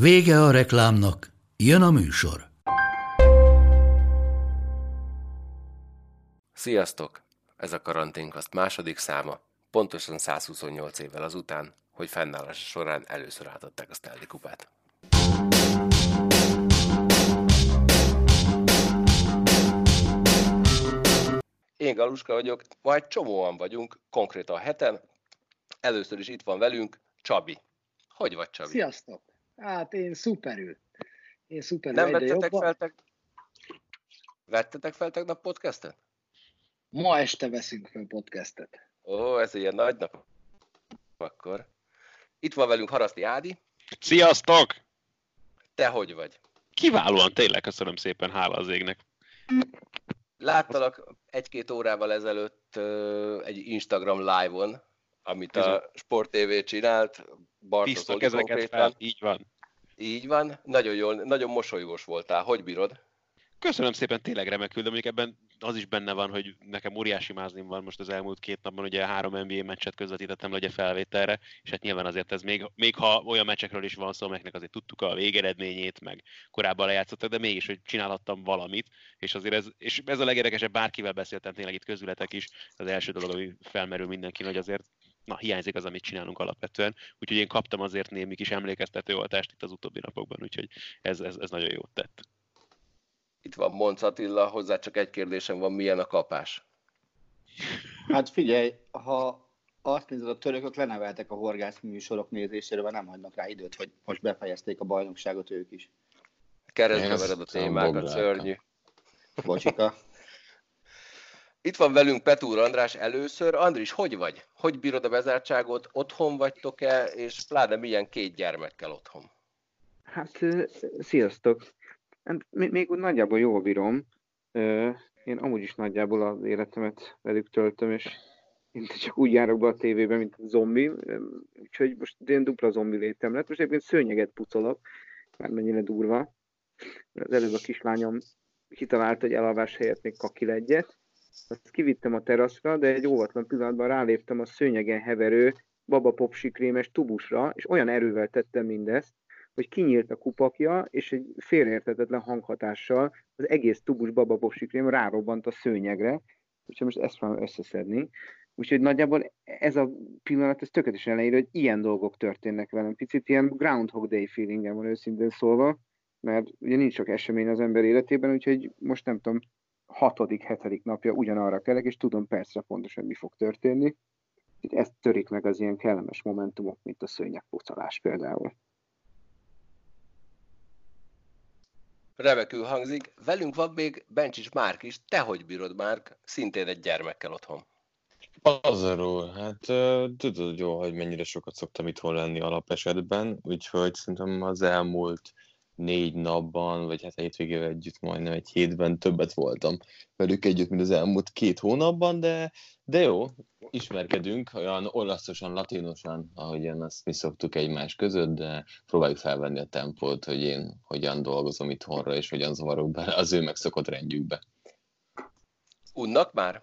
Vége a reklámnak, jön a műsor. Sziasztok! Ez a karanténkaszt második száma, pontosan 128 évvel azután, hogy fennállása során először átadták a Stanley kupát. Én Galuska vagyok, majd csomóan vagyunk, konkrétan heten. Először is itt van velünk Csabi. Hogy vagy Csabi? Sziasztok! Hát én szuperül. Én szuperül. Nem vettetek fel, teg... vettetek fel tegnap podcastet? Ma este veszünk fel podcastet. Ó, ez ilyen nagy nap. Akkor. Itt van velünk Haraszti Ádi. Sziasztok! Te hogy vagy? Kiválóan, tényleg köszönöm szépen, hála az égnek. Láttalak egy-két órával ezelőtt egy Instagram live-on, amit a Sport TV csinált, Bartosz ezeket fel, így van. Így van, nagyon jól, nagyon mosolygós voltál. Hogy bírod? Köszönöm szépen, tényleg remekül, de mondjuk ebben az is benne van, hogy nekem óriási mázlim van most az elmúlt két napban, ugye három NBA meccset közvetítettem le felvételre, és hát nyilván azért ez még, még ha olyan meccsekről is van szó, amelyeknek azért tudtuk a végeredményét, meg korábban lejátszottak, de mégis, hogy csinálhattam valamit, és azért ez, és ez a legérdekesebb, bárkivel beszéltem tényleg itt közületek is, az első dolog, ami felmerül mindenki, hogy azért na, hiányzik az, amit csinálunk alapvetően. Úgyhogy én kaptam azért némi kis emlékeztető oltást itt az utóbbi napokban, úgyhogy ez, ez, ez nagyon jót tett. Itt van Monc Attila, hozzá csak egy kérdésem van, milyen a kapás? Hát figyelj, ha azt nézed, a törökök leneveltek a horgász műsorok nézésére, mert nem hagynak rá időt, hogy most befejezték a bajnokságot ők is. Keresztbe vered a témákat, szörnyű. Bocsika. Itt van velünk Petúr András először. Andris, hogy vagy? Hogy bírod a bezártságot? Otthon vagytok-e? És pláne milyen két gyermekkel otthon? Hát, sziasztok! Hát, még úgy nagyjából jól bírom. Én amúgy is nagyjából az életemet velük töltöm, és én csak úgy járok be a tévébe, mint zombi, úgyhogy most én dupla zombi létem lett. Most egyébként szőnyeget pucolok, már mennyire durva. Az előbb a kislányom kitalált, hogy elalvás helyett még kakil egyet, azt kivittem a teraszra, de egy óvatlan pillanatban ráléptem a szőnyegen heverő baba popsikrémes tubusra, és olyan erővel tettem mindezt, hogy kinyílt a kupakja, és egy félreértetetlen hanghatással az egész tubus baba popsikrém rárobbant a szőnyegre, úgyhogy most ezt fogom összeszedni. Úgyhogy nagyjából ez a pillanat, ez tökéletesen leír, hogy ilyen dolgok történnek velem. Picit ilyen Groundhog Day feelingem van őszintén szólva, mert ugye nincs sok esemény az ember életében, úgyhogy most nem tudom, hatodik, hetedik napja ugyanarra kelek, és tudom percre pontosan, mi fog történni. Ez törik meg az ilyen kellemes momentumok, mint a szőnyegpucolás például. Remekül hangzik. Velünk van még Bencsis Márk is. Te hogy bírod, Márk? Szintén egy gyermekkel otthon. Azarul, hát tudod jó, hogy mennyire sokat szoktam itthon lenni alapesetben, úgyhogy szerintem az elmúlt négy napban, vagy hát a hétvégével együtt majdnem egy hétben többet voltam velük együtt, mint az elmúlt két hónapban, de, de jó, ismerkedünk, olyan olaszosan, latinosan, ahogyan azt mi szoktuk egymás között, de próbáljuk felvenni a tempót, hogy én hogyan dolgozom itthonra, és hogyan zavarok bele az ő megszokott rendjükbe. Unnak már?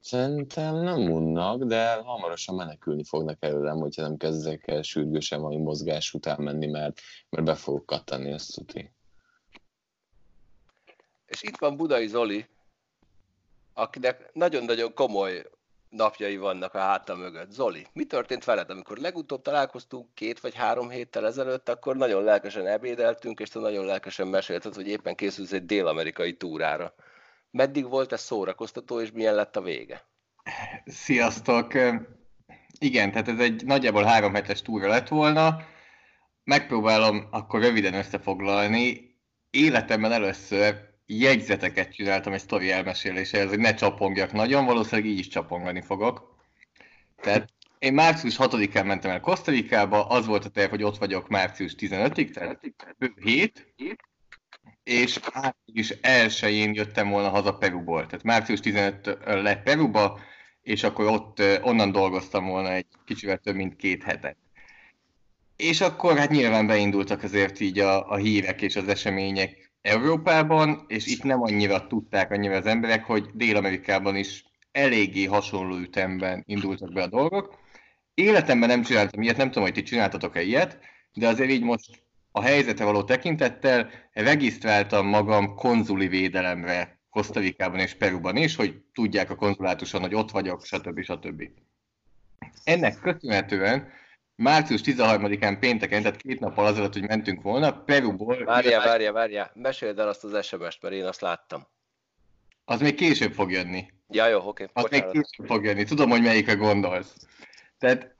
Szerintem nem unnak, de hamarosan menekülni fognak előlem, hogyha nem kezdek el sürgősen valami mozgás után menni, mert, mert be fogok kattani, ezt tuti. És itt van Budai Zoli, akinek nagyon-nagyon komoly napjai vannak a háta mögött. Zoli, mi történt veled, amikor legutóbb találkoztunk két vagy három héttel ezelőtt, akkor nagyon lelkesen ebédeltünk, és te nagyon lelkesen mesélted, hogy éppen készülsz egy dél-amerikai túrára. Meddig volt ez szórakoztató, és milyen lett a vége? Sziasztok! Igen, tehát ez egy nagyjából három hetes túra lett volna. Megpróbálom akkor röviden összefoglalni. Életemben először jegyzeteket csináltam egy sztori elmeséléséhez, hogy ne csapongjak nagyon, valószínűleg így is csapongani fogok. Tehát én március 6-án mentem el Kosztarikába, az volt a terv, hogy ott vagyok március 15-ig, tehát bő hét, és április 1-én jöttem volna haza Peruból. Tehát március 15 lett Peruba, és akkor ott onnan dolgoztam volna egy kicsivel több mint két hetet. És akkor hát nyilván beindultak azért így a, a hírek és az események Európában, és itt nem annyira tudták annyira az emberek, hogy Dél-Amerikában is eléggé hasonló ütemben indultak be a dolgok. Életemben nem csináltam ilyet, nem tudom, hogy ti csináltatok-e ilyet, de azért így most a helyzete való tekintettel regisztráltam magam konzuli védelemre Kosztarikában és Peruban is, hogy tudják a konzulátuson, hogy ott vagyok, stb. stb. Ennek köszönhetően március 13-án pénteken, tehát két nappal azelőtt, hogy mentünk volna, Peruból... Várja, várja, várja, meséld el azt az SMS-t, mert én azt láttam. Az még később fog jönni. Ja, jó, oké. Az még később fog jönni. Tudom, hogy melyikre gondolsz. Tehát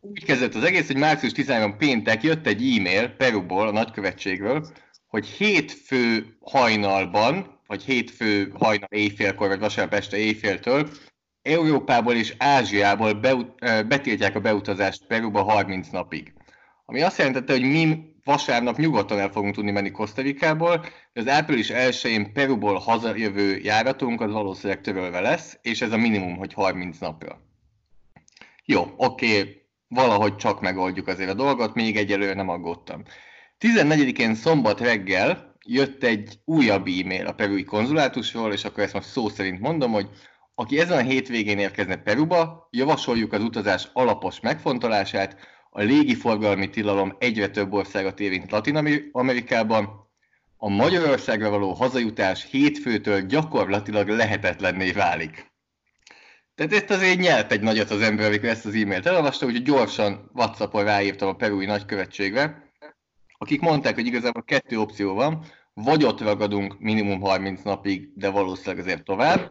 úgy kezdett az egész, hogy március 13 péntek jött egy e-mail Peruból, a nagykövetségről, hogy hétfő hajnalban, vagy hétfő hajnal éjfélkor, vagy vasárnap este éjféltől Európából és Ázsiából beut- betiltják a beutazást Peruba 30 napig. Ami azt jelentette, hogy mi vasárnap nyugodtan el fogunk tudni menni Kosztarikából, de az április 1-én Peruból hazajövő járatunk az valószínűleg törölve lesz, és ez a minimum, hogy 30 napra. Jó, oké, okay, valahogy csak megoldjuk azért a dolgot, még egyelőre nem aggódtam. 14-én szombat reggel jött egy újabb e-mail a perui konzulátusról, és akkor ezt most szó szerint mondom, hogy aki ezen a hétvégén érkezne Peruba, javasoljuk az utazás alapos megfontolását, a légiforgalmi tilalom egyre több országot érint Latin Amerikában, a Magyarországra való hazajutás hétfőtől gyakorlatilag lehetetlenné válik. Tehát ezt azért nyelt egy nagyot az ember, amikor ezt az e-mailt elolvasta, úgyhogy gyorsan Whatsappon ráírtam a perui nagykövetségre, akik mondták, hogy igazából kettő opció van, vagy ott ragadunk minimum 30 napig, de valószínűleg azért tovább,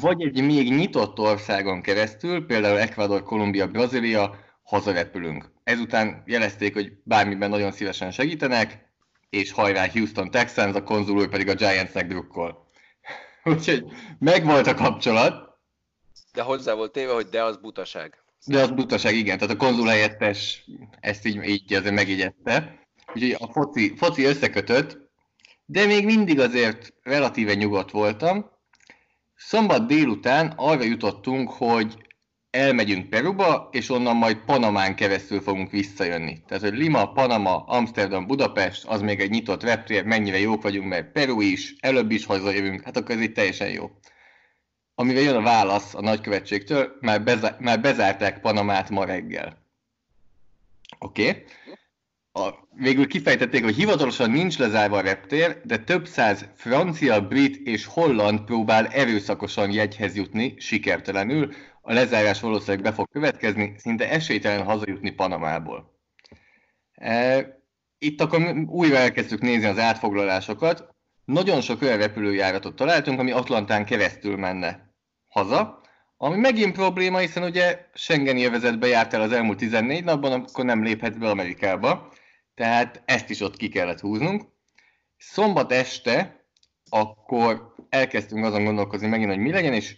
vagy egy még nyitott országon keresztül, például Ecuador, Kolumbia, Brazília, hazarepülünk. Ezután jelezték, hogy bármiben nagyon szívesen segítenek, és hajrá Houston Texans, a konzul úr pedig a Giantsnek drukkol. Úgyhogy megvolt a kapcsolat. De hozzá volt téve, hogy de az butaság. De az butaság, igen. Tehát a konzul helyettes ezt így, így azért megigyezte. Úgyhogy a foci, foci összekötött, de még mindig azért relatíve nyugodt voltam. Szombat délután arra jutottunk, hogy elmegyünk Peruba, és onnan majd Panamán keresztül fogunk visszajönni. Tehát, hogy Lima, Panama, Amsterdam, Budapest, az még egy nyitott reptér, mennyire jók vagyunk, mert Peru is, előbb is hazajövünk, hát akkor ez így teljesen jó. Amivel jön a válasz a nagykövetségtől, már, bezá- már bezárták Panamát ma reggel. Oké. Okay. Végül kifejtették, hogy hivatalosan nincs lezárva a reptér, de több száz francia, brit és holland próbál erőszakosan jegyhez jutni, sikertelenül, a lezárás valószínűleg be fog következni, szinte esélytelen hazajutni Panamából. E, itt akkor újra elkezdtük nézni az átfoglalásokat. Nagyon sok olyan repülőjáratot találtunk, ami Atlantán keresztül menne haza, ami megint probléma, hiszen ugye Schengen élvezetbe járt el az elmúlt 14 napban, akkor nem léphetsz be Amerikába, tehát ezt is ott ki kellett húznunk. Szombat este akkor elkezdtünk azon gondolkozni megint, hogy mi legyen, és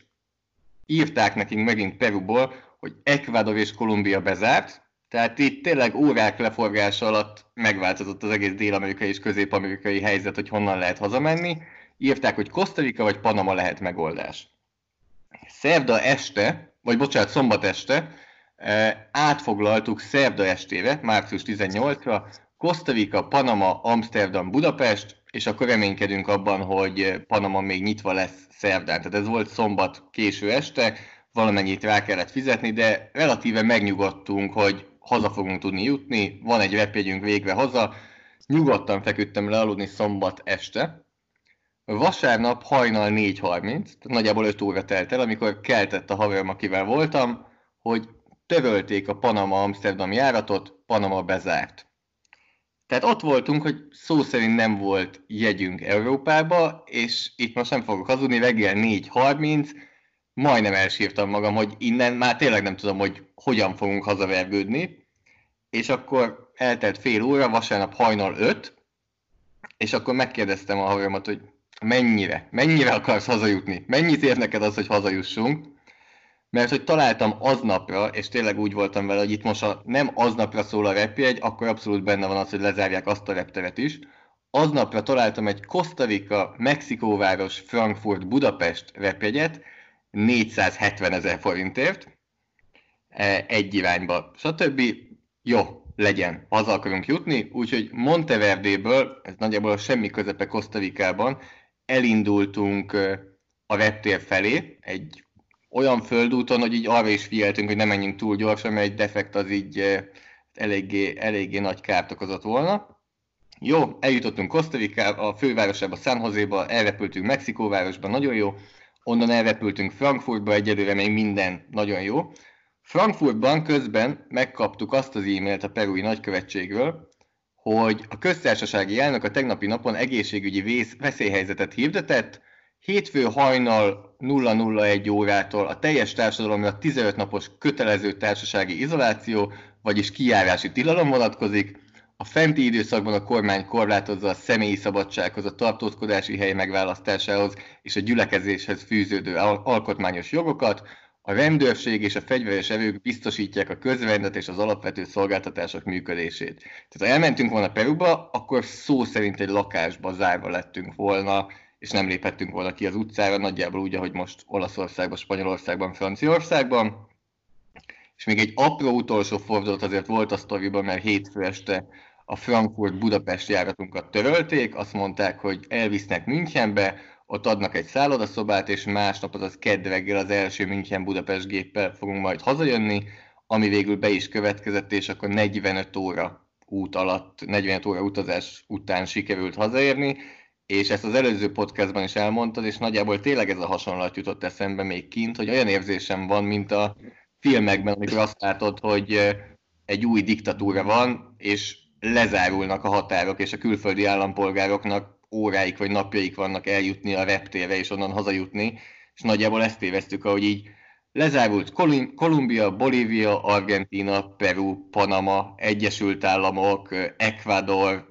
írták nekünk megint Peruból, hogy Ecuador és Kolumbia bezárt, tehát itt tényleg órák leforgása alatt megváltozott az egész dél-amerikai és közép-amerikai helyzet, hogy honnan lehet hazamenni. Írták, hogy Costa vagy Panama lehet megoldás. Szerda este, vagy bocsánat, szombat este eh, átfoglaltuk szerda estére, március 18-ra, Costa Rica, Panama, Amsterdam, Budapest, és akkor reménykedünk abban, hogy Panama még nyitva lesz szerdán. Tehát ez volt szombat késő este, valamennyit rá kellett fizetni, de relatíve megnyugodtunk, hogy haza fogunk tudni jutni, van egy repjegyünk végre haza, nyugodtan feküdtem le aludni szombat este. Vasárnap hajnal 4.30, tehát nagyjából 5 óra telt el, amikor keltett a haverom, akivel voltam, hogy törölték a Panama-Amsterdam járatot, Panama bezárt. Tehát ott voltunk, hogy szó szerint nem volt jegyünk Európába, és itt most nem fogok hazudni, reggel 4.30, majdnem elsírtam magam, hogy innen már tényleg nem tudom, hogy hogyan fogunk hazavergődni, és akkor eltelt fél óra, vasárnap hajnal 5, és akkor megkérdeztem a haveromat, hogy mennyire, mennyire akarsz hazajutni, mennyit ér neked az, hogy hazajussunk, mert hogy találtam aznapra, és tényleg úgy voltam vele, hogy itt most a nem aznapra szól a repjegy, akkor abszolút benne van az, hogy lezárják azt a repteret is. Aznapra találtam egy Costa Rica, Mexikóváros, Frankfurt, Budapest repjegyet, 470 ezer forintért, e, egy irányba, stb. Jó, legyen, haza akarunk jutni, úgyhogy Monteverdéből, ez nagyjából a semmi közepe Kosztarikában, elindultunk a reptér felé, egy olyan földúton, hogy így arra is figyeltünk, hogy ne menjünk túl gyorsan, mert egy defekt az így eléggé, eléggé nagy kárt okozott volna. Jó, eljutottunk Kosztarikába, a fővárosába, San Joséba, elrepültünk Mexikóvárosba, nagyon jó. Onnan elrepültünk Frankfurtba, egyelőre még minden nagyon jó. Frankfurtban közben megkaptuk azt az e-mailt a perui nagykövetségről, hogy a köztársasági elnök a tegnapi napon egészségügyi vész, veszélyhelyzetet hirdetett, hétfő hajnal 001 órától a teljes társadalomra 15 napos kötelező társasági izoláció, vagyis kijárási tilalom vonatkozik, a fenti időszakban a kormány korlátozza a személyi szabadsághoz, a tartózkodási hely megválasztásához és a gyülekezéshez fűződő alkotmányos jogokat, a rendőrség és a fegyveres erők biztosítják a közrendet és az alapvető szolgáltatások működését. Tehát ha elmentünk volna Peruba, akkor szó szerint egy lakásba zárva lettünk volna, és nem léphettünk volna ki az utcára, nagyjából úgy, ahogy most Olaszországban, Spanyolországban, Franciaországban. És még egy apró utolsó fordulat azért volt a sztoriban, mert hétfő este a Frankfurt-Budapest járatunkat törölték, azt mondták, hogy elvisznek Münchenbe, ott adnak egy szállodaszobát, és másnap, azaz kedd reggel az első München Budapest géppel fogunk majd hazajönni, ami végül be is következett, és akkor 45 óra út alatt, 45 óra utazás után sikerült hazaérni, és ezt az előző podcastban is elmondtad, és nagyjából tényleg ez a hasonlat jutott eszembe még kint, hogy olyan érzésem van, mint a filmekben, amikor azt látod, hogy egy új diktatúra van, és lezárulnak a határok, és a külföldi állampolgároknak óráik vagy napjaik vannak eljutni a reptérre és onnan hazajutni, és nagyjából ezt éveztük, ahogy így lezárult Kolumbia, Bolívia, Argentina, Peru, Panama, Egyesült Államok, Ecuador,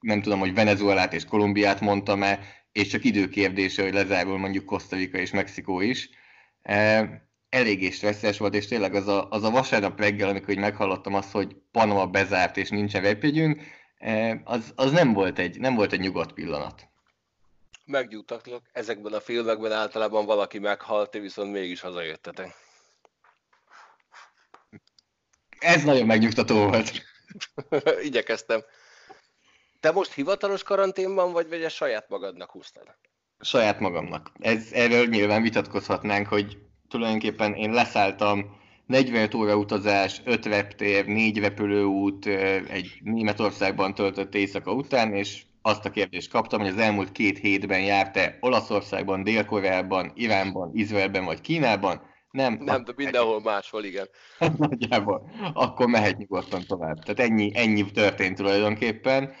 nem tudom, hogy Venezuelát és Kolumbiát mondtam-e, és csak időkérdése, hogy lezárul mondjuk Costa Rica és Mexikó is. E, eléggé stresszes volt, és tényleg az a, az a vasárnap reggel, amikor így meghallottam azt, hogy Panama bezárt és nincsen repjegyünk, E, az, az nem, volt egy, nem volt egy nyugodt pillanat. Megnyugtatlak, ezekben a filmekben általában valaki meghalt, viszont mégis hazajöttetek. Ez nagyon megnyugtató volt. Igyekeztem. Te most hivatalos karanténban vagy, vagy a saját magadnak húztad? Saját magamnak. Ez, erről nyilván vitatkozhatnánk, hogy tulajdonképpen én leszálltam 45 óra utazás, 5 reptér, 4 repülőút egy Németországban töltött éjszaka után, és azt a kérdést kaptam, hogy az elmúlt két hétben járt-e Olaszországban, Dél-Koreában, Iránban, Izraelben vagy Kínában. Nem, nem de mindenhol máshol, igen. Nagyjából. Akkor mehet nyugodtan tovább. Tehát ennyi, ennyi történt tulajdonképpen,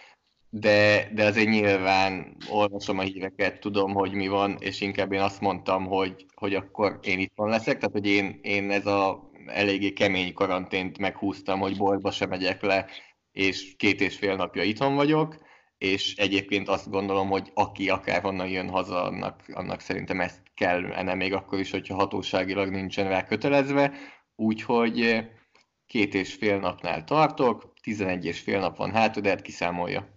de, de azért nyilván olvasom a híreket, tudom, hogy mi van, és inkább én azt mondtam, hogy, hogy akkor én itt van leszek, tehát hogy én, én ez a eléggé kemény karantént meghúztam, hogy boltba sem megyek le, és két és fél napja itthon vagyok, és egyébként azt gondolom, hogy aki akár honnan jön haza, annak, annak szerintem ezt kell enne még akkor is, hogyha hatóságilag nincsen rá kötelezve, úgyhogy két és fél napnál tartok, 11 és fél nap van hátra, de hát kiszámolja.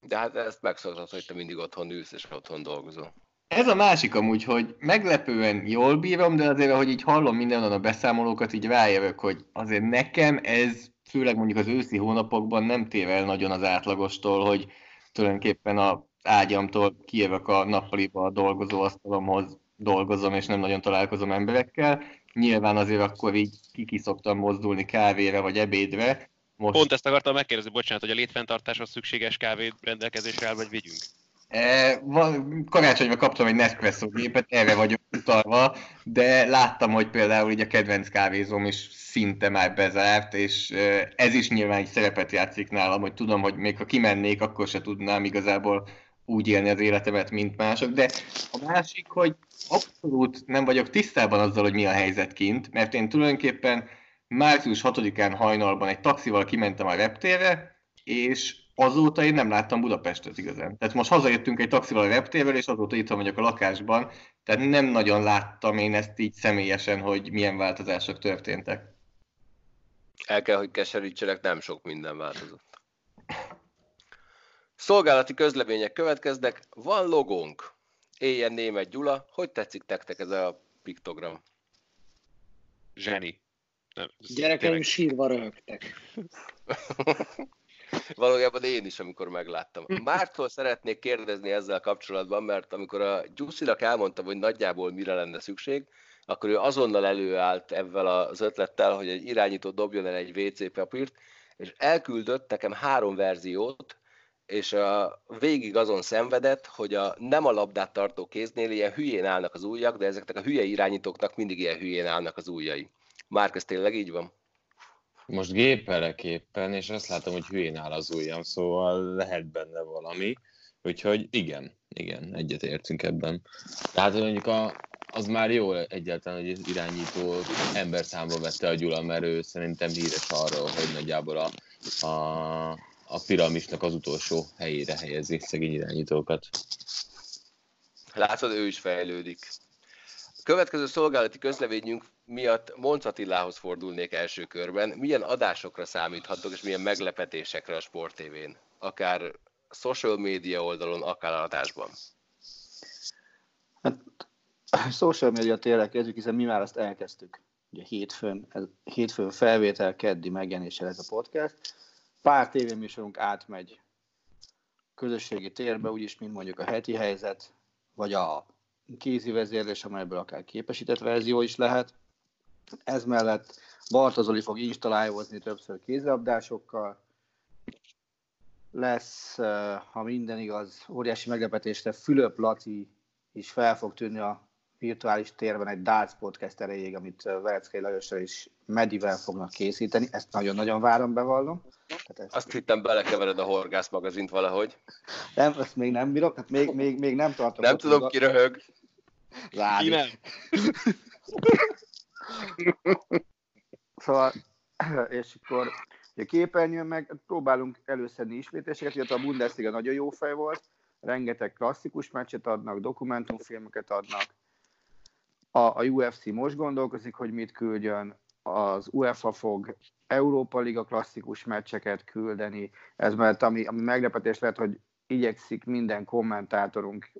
De hát ezt megszoktad, hogy te mindig otthon ülsz és otthon dolgozol. Ez a másik amúgy, hogy meglepően jól bírom, de azért, ahogy így hallom mindenhol a beszámolókat, így rájövök, hogy azért nekem ez, főleg mondjuk az őszi hónapokban nem tér el nagyon az átlagostól, hogy tulajdonképpen a ágyamtól kijövök a nappaliba a dolgozóasztalomhoz, dolgozom, és nem nagyon találkozom emberekkel. Nyilván azért akkor így kiki szoktam mozdulni kávéra vagy ebédre. Most... Pont ezt akartam megkérdezni, bocsánat, hogy a létfenntartáshoz szükséges kávét rendelkezésre áll, vagy vigyünk? E, karácsonyban kaptam egy Nespresso gépet, erre vagyok utalva, de láttam, hogy például így a kedvenc kávézóm is szinte már bezárt, és e, ez is nyilván egy szerepet játszik nálam, hogy tudom, hogy még ha kimennék, akkor se tudnám igazából úgy élni az életemet, mint mások, de a másik, hogy abszolút nem vagyok tisztában azzal, hogy mi a helyzet kint, mert én tulajdonképpen március 6-án hajnalban egy taxival kimentem a reptérre, és azóta én nem láttam Budapestet igazán. Tehát most hazajöttünk egy taxival a reptérről, és azóta itt vagyok a lakásban, tehát nem nagyon láttam én ezt így személyesen, hogy milyen változások történtek. El kell, hogy keserítsenek, nem sok minden változott. Szolgálati közlemények következnek, van logónk. Éljen német Gyula, hogy tetszik nektek ez a piktogram? Zseni. Nem, Gyerekeim tényleg- sírva röhögtek. Valójában én is, amikor megláttam. Mártól szeretnék kérdezni ezzel kapcsolatban, mert amikor a Gyuszinak elmondtam, hogy nagyjából mire lenne szükség, akkor ő azonnal előállt ezzel az ötlettel, hogy egy irányító dobjon el egy WC papírt, és elküldött nekem három verziót, és a, végig azon szenvedett, hogy a nem a labdát tartó kéznél ilyen hülyén állnak az ujjak, de ezeknek a hülye irányítóknak mindig ilyen hülyén állnak az ujjai. Márk, ez tényleg így van? Most gépelek éppen, és azt látom, hogy hülyén áll az ujjam, szóval lehet benne valami. Úgyhogy igen, igen, egyetértünk ebben. Tehát mondjuk a, az már jó egyáltalán, hogy az irányító ember számba vette a Gyula, mert ő szerintem híres arról, hogy nagyjából a, a, a piramisnak az utolsó helyére helyezi szegény irányítókat. Látod, ő is fejlődik. Következő szolgálati közleményünk miatt Monc Attilához fordulnék első körben. Milyen adásokra számíthatok, és milyen meglepetésekre a Sport TV-n? Akár social média oldalon, akár adásban. Hát, social media tényleg kezdjük, hiszen mi már azt elkezdtük. Ugye hétfőn, hétfőn felvétel, keddi megjelenéssel ez a podcast. Pár tévéműsorunk átmegy közösségi térbe, úgyis, mint mondjuk a heti helyzet, vagy a kézi vezérlés, amelyből akár képesített verzió is lehet. Ez mellett Barta Zoli fog instalálni többször kézilabdásokkal. Lesz, ha minden igaz, óriási meglepetésre Fülöp Laci is fel fog tűnni a virtuális térben egy Darts podcast erejéig, amit Vereckei Lajossal és Medivel fognak készíteni. Ezt nagyon-nagyon várom, bevallom. Tehát ezt Azt hittem belekevered a Horgász magazint valahogy. nem, ezt még nem bírok, tehát még, még, még nem tartom. Nem tudom, ki röhög. Rádi. Ki nem? Szóval, és akkor a képernyőn meg próbálunk előszedni ismétléseket, illetve a Bundesliga nagyon jó fej volt, rengeteg klasszikus meccset adnak, dokumentumfilmeket adnak, a, a UFC most gondolkozik, hogy mit küldjön, az UEFA fog Európa Liga klasszikus meccseket küldeni, ez mert ami, ami meglepetés lehet, hogy igyekszik minden kommentátorunk,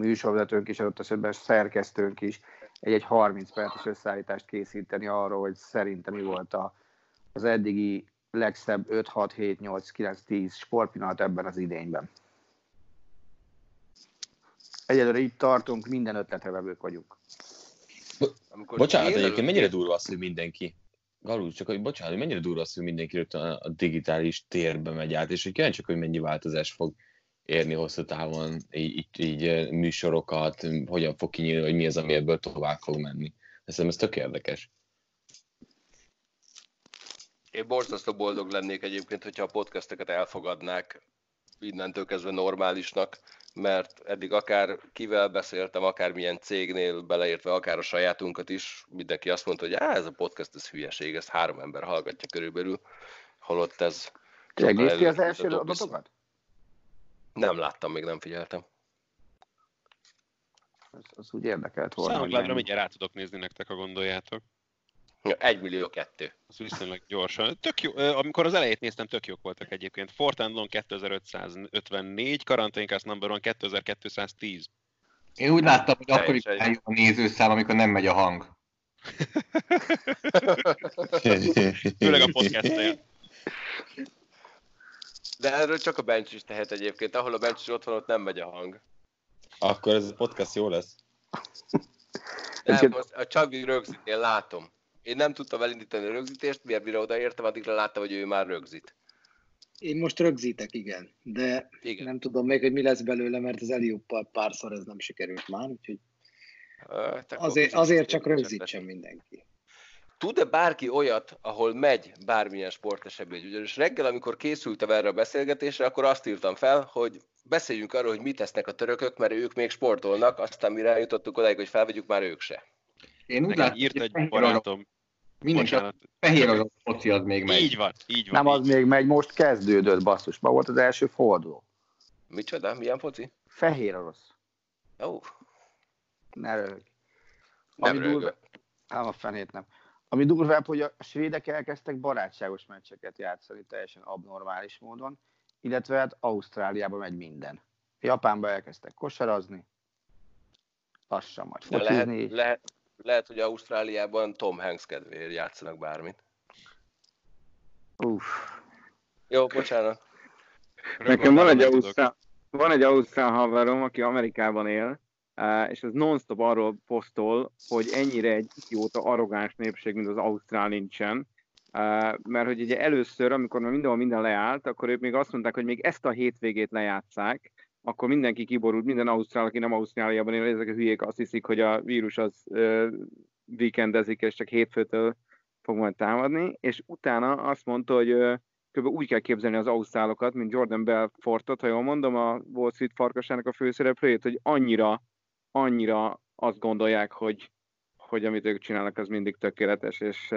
műsorvezetőnk is, adott esetben szerkesztőnk is egy-egy 30 perces összeállítást készíteni arról, hogy szerintem mi volt a, az eddigi legszebb 5, 6, 7, 8, 9, 10 sportpillanat ebben az idényben. Egyelőre itt tartunk, minden ötletre vevők vagyunk. Amikor Bocsánat, délelőtt- egyébként mennyire durva az, hogy mindenki, Galú, csak hogy bocsánat, hogy mennyire durva az, hogy mindenki rögtön a a digitális térbe megy át, és hogy kíváncsiak, hogy mennyi változás fog érni hosszú távon, így, így, így műsorokat, hogyan fog kinyílni, hogy mi az, ami ebből tovább fog menni. Szerintem ez tök érdekes. Én borzasztó boldog lennék egyébként, hogyha a podcasteket elfogadnák innentől kezdve normálisnak, mert eddig akár kivel beszéltem, akár milyen cégnél beleértve, akár a sajátunkat is, mindenki azt mondta, hogy Á, ez a podcast, ez hülyeség, ezt három ember hallgatja körülbelül, holott ez... Ki az első adatokat? Nem láttam, még nem figyeltem. Az, az úgy érdekelt volna. Soundcloudra mindjárt rá tudok nézni nektek, ha gondoljátok. Ja, Egy millió kettő. Az viszonylag gyorsan. Tök jó, amikor az elejét néztem, tök jók voltak egyébként. Fortandon 2554, Quarantaincast Number One 2210. Én úgy láttam, hogy akkor is eljön a nézőszám, amikor nem megy a hang. Főleg a podcastnél. De erről csak a bench is tehet egyébként. Ahol a bench is ott van, ott nem megy a hang. Akkor ez a podcast jó lesz. Nem, most a Csabi rögzít, én látom. Én nem tudtam elindítani a rögzítést, miért mire odaértem, addigra láttam, hogy ő már rögzít. Én most rögzítek, igen, de Igen. nem tudom még, hogy mi lesz belőle, mert az Eliuppal párszor ez nem sikerült már, úgyhogy Ö, te azért, azért csak rögzítsen mindenki. Tud-e bárki olyat, ahol megy bármilyen sportesemény? Ugyanis reggel, amikor készültem erre a beszélgetésre, akkor azt írtam fel, hogy beszéljünk arról, hogy mit tesznek a törökök, mert ők még sportolnak, aztán mire eljutottunk odáig, hogy felvegyük, már ők se. Én úgy láttam, írt hogy egy fehér barátom, Mindenki Bocsánat. fehér orosz foci az még megy. Így van, így van. Nem az így. még megy, most kezdődött basszus. Ma volt az első forduló. Micsoda? Milyen foci? Fehér orosz. Ó, Ne röhög. nem Ami durva-. Ám a fenét nem. Ami durvább, hogy a svédek elkezdtek barátságos meccseket játszani teljesen abnormális módon, illetve hát Ausztráliában megy minden. Japánba elkezdtek kosarazni, lassan majd De lehet, focizni. lehet, lehet, hogy Ausztráliában Tom Hanks kedvéért játszanak bármit. Uff. Jó, bocsánat. Nekem van egy, ausztrál, van egy ausztrál haverom, aki Amerikában él, és az non-stop arról posztol, hogy ennyire egy idióta arrogáns népség, mint az ausztrál nincsen. Mert hogy ugye először, amikor már mindenhol minden leállt, akkor ők még azt mondták, hogy még ezt a hétvégét lejátszák, akkor mindenki kiborult, minden ausztrál, aki nem Ausztráliában él, ezek a hülyék azt hiszik, hogy a vírus az ö, weekendezik, és csak hétfőtől fog majd támadni, és utána azt mondta, hogy ö, kb. úgy kell képzelni az ausztrálokat, mint Jordan Belfortot, ha jól mondom, a Wall Street farkasának a főszereplőjét, hogy annyira, annyira azt gondolják, hogy, hogy amit ők csinálnak, az mindig tökéletes, és,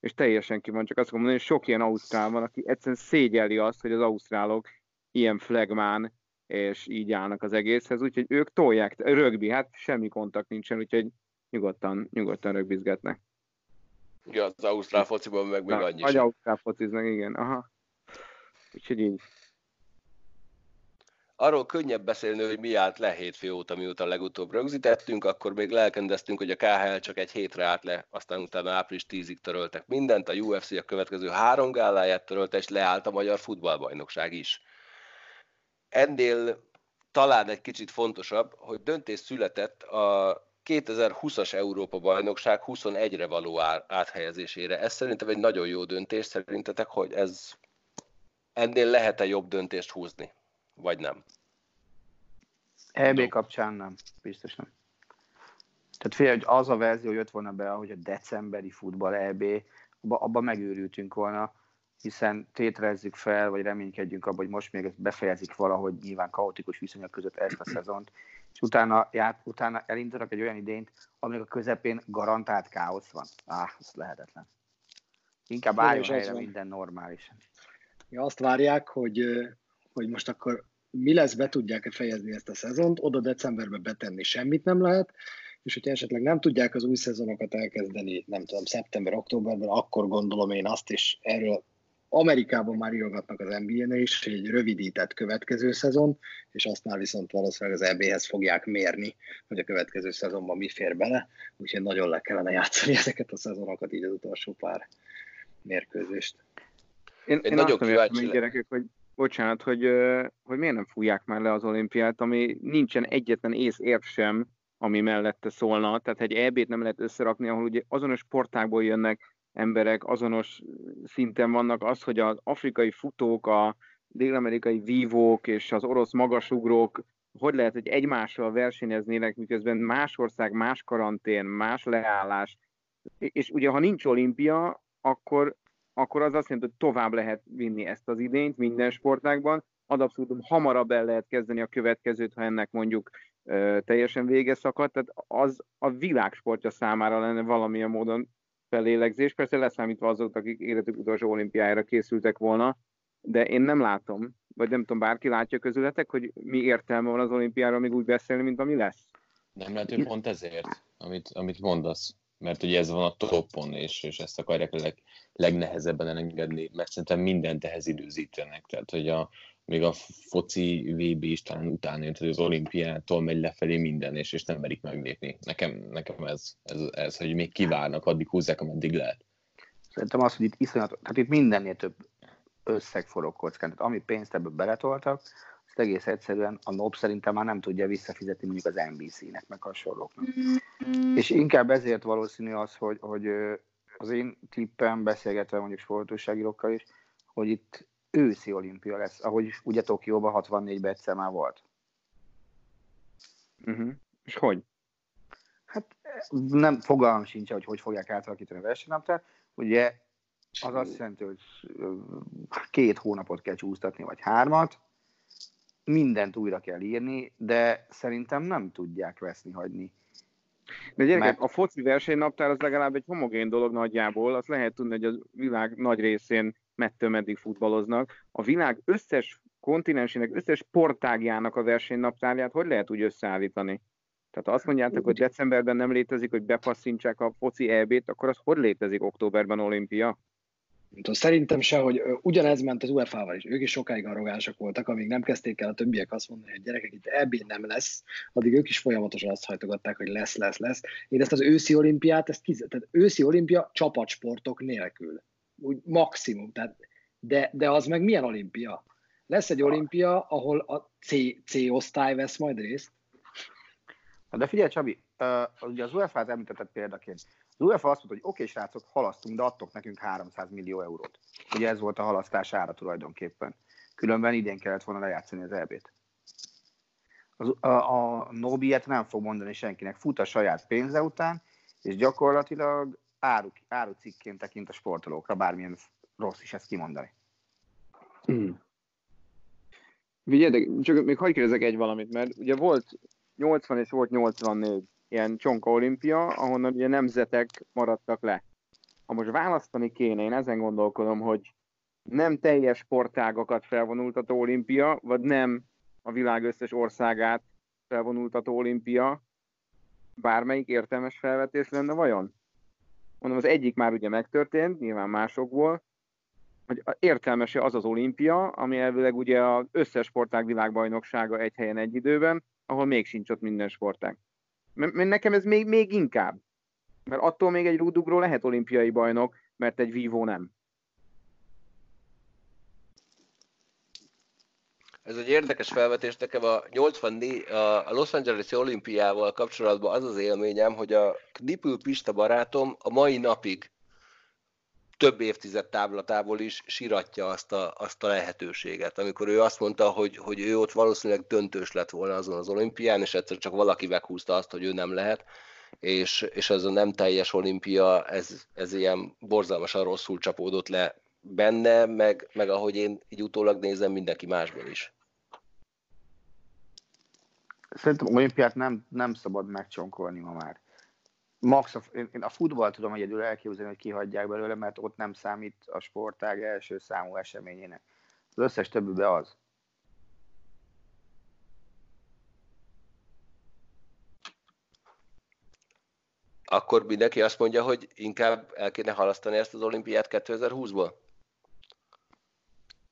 és teljesen ki van. Csak azt mondom, hogy sok ilyen ausztrál van, aki egyszerűen szégyeli azt, hogy az ausztrálok ilyen flagmán, és így állnak az egészhez, úgyhogy ők tolják, rögbi, hát semmi kontakt nincsen, úgyhogy nyugodtan, nyugodtan rögbizgetnek. Ja, az Ausztrál fociban meg még Na, annyi Vagy ausztrál fociznak, igen, aha. Úgyhogy így. Arról könnyebb beszélni, hogy mi állt le hétfő óta, mióta legutóbb rögzítettünk, akkor még lelkendeztünk, hogy a KHL csak egy hétre állt le, aztán utána április 10-ig töröltek mindent, a UFC a következő három gáláját törölte, és leállt a magyar futballbajnokság is. Ennél talán egy kicsit fontosabb, hogy döntés született a 2020-as Európa-bajnokság 21-re való áthelyezésére. Ez szerintem egy nagyon jó döntés. Szerintetek, hogy ez ennél lehet-e jobb döntést húzni? Vagy nem? EB kapcsán nem, biztos nem. Tehát figyelj, hogy az a verzió, jött volna be, hogy a decemberi futball EB, abba, abba megőrültünk volna, hiszen tételezzük fel, vagy reménykedjünk abban, hogy most még befejezik valahogy nyilván kaotikus viszonyok között ezt a szezont, és utána, ját, utána elindulnak egy olyan idényt, aminek a közepén garantált káosz van. Áh, ez lehetetlen. Inkább álljon helyre minden normálisan. Ja, azt várják, hogy, hogy most akkor mi lesz, be tudják-e fejezni ezt a szezont, oda decemberbe betenni semmit nem lehet, és hogyha esetleg nem tudják az új szezonokat elkezdeni, nem tudom, szeptember, októberben, akkor gondolom én azt is erről Amerikában már írogatnak az NBA-nél is, hogy egy rövidített következő szezon, és azt már viszont valószínűleg az EB-hez fogják mérni, hogy a következő szezonban mi fér bele, úgyhogy nagyon le kellene játszani ezeket a szezonokat, így az utolsó pár mérkőzést. Én, Egy én nagyon kíváncsi gyerekek, hogy bocsánat, hogy, hogy miért nem fújják már le az olimpiát, ami nincsen egyetlen ész érv sem, ami mellette szólna. Tehát egy EB-t nem lehet összerakni, ahol ugye azonos sportákból jönnek emberek, azonos szinten vannak. Az, hogy az afrikai futók, a dél-amerikai vívók és az orosz magasugrók hogy lehet, hogy egymással versenyeznének, miközben más ország, más karantén, más leállás. És ugye, ha nincs olimpia, akkor, akkor az azt jelenti, hogy tovább lehet vinni ezt az idényt minden sportágban, ad abszolút hamarabb el lehet kezdeni a következőt, ha ennek mondjuk ö, teljesen vége szakadt, tehát az a világsportja számára lenne valamilyen módon felélegzés, persze leszámítva azok, akik életük utolsó olimpiájára készültek volna, de én nem látom, vagy nem tudom, bárki látja közületek, hogy mi értelme van az olimpiára még úgy beszélni, mint ami lesz. Nem lehet, hogy pont ezért, amit, amit mondasz. Mert ugye ez van a topon, és, és ezt akarják a leg, legnehezebben elengedni, mert szerintem mindent ehhez időzítenek. Tehát, hogy a, még a foci VB is talán utána jön, az olimpiától megy lefelé minden, és, és nem merik meglépni. Nekem, nekem ez, ez, ez, hogy még kivárnak, addig húzzák, ameddig lehet. Szerintem az, hogy itt iszonyat, tehát itt mindennél több összeg forog kockán. Tehát ami pénzt ebből beletoltak, egész egyszerűen a NOP szerintem már nem tudja visszafizetni mondjuk az NBC-nek, meg hasonlóknak. És inkább ezért valószínű az, hogy, hogy az én tippem, beszélgetve mondjuk sportúságírókkal is, hogy itt őszi olimpia lesz, ahogy ugye Tokióban 64-ben egyszer már volt. Uh-huh. És hogy? Hát nem fogalmam sincs, hogy hogy fogják átalakítani a versenynaptár. Ugye az azt jelenti, hogy két hónapot kell csúsztatni, vagy hármat, mindent újra kell írni, de szerintem nem tudják veszni hagyni De gyerekek, Mert... a foci versenynaptár az legalább egy homogén dolog nagyjából, azt lehet tudni, hogy a világ nagy részén mettől meddig futballoznak. A világ összes kontinensének, összes sportágjának a versenynaptárját hogy lehet úgy összeállítani? Tehát ha azt mondjátok, hogy decemberben nem létezik, hogy bepasszintsák a foci EB-t, akkor az hogy létezik októberben olimpia? Szerintem se, hogy ugyanez ment az UEFA-val is. Ők is sokáig arrogánsak voltak, amíg nem kezdték el a többiek azt mondani, hogy gyerekek, itt EB nem lesz, addig ők is folyamatosan azt hajtogatták, hogy lesz, lesz, lesz. Én ezt az őszi olimpiát, ezt kiz... tehát őszi olimpia csapatsportok nélkül. Úgy maximum. Tehát, de, de az meg milyen olimpia? Lesz egy olimpia, ahol a C, C osztály vesz majd részt? De figyelj, Csabi, uh, ugye az UEFA-t említetted példaként. Az UEFA azt mondta, hogy oké, okay, srácok, halasztunk, de adtok nekünk 300 millió eurót. Ugye ez volt a halasztás ára tulajdonképpen. Különben idén kellett volna lejátszani az EB-t. A, a Nobiet nem fog mondani senkinek, fut a saját pénze után, és gyakorlatilag áru, árucikként tekint a sportolókra, bármilyen rossz is ezt kimondani. Hmm. Vigyétek, csak még hagyj kérdezek egy valamit, mert ugye volt 80 és volt 84 ilyen csonka olimpia, ahonnan ugye nemzetek maradtak le. Ha most választani kéne, én ezen gondolkodom, hogy nem teljes sportágokat felvonultató olimpia, vagy nem a világ összes országát felvonultató olimpia, bármelyik értelmes felvetés lenne vajon? Mondom, az egyik már ugye megtörtént, nyilván másokból, hogy értelmes az az olimpia, ami elvileg ugye az összes sportág világbajnoksága egy helyen egy időben, ahol még sincs ott minden sportág. Mert nekem ez még, még inkább. Mert attól még egy rúdugró lehet olimpiai bajnok, mert egy vívó nem. Ez egy érdekes felvetés. Nekem a 84, a Los Angeles olimpiával kapcsolatban az az élményem, hogy a Knipül Pista barátom a mai napig több évtized távlatából is siratja azt a, azt a lehetőséget. Amikor ő azt mondta, hogy, hogy ő ott valószínűleg döntős lett volna azon az olimpián, és egyszer csak valaki meghúzta azt, hogy ő nem lehet, és, és ez a nem teljes olimpia, ez, ez ilyen borzalmasan rosszul csapódott le benne, meg, meg ahogy én így utólag nézem, mindenki másból is. Szerintem olimpiát nem, nem szabad megcsonkolni ma már max a, én, a futball tudom egyedül elképzelni, hogy kihagyják belőle, mert ott nem számít a sportág első számú eseményének. Az összes többibe az. Akkor mindenki azt mondja, hogy inkább el kéne halasztani ezt az olimpiát 2020-ból?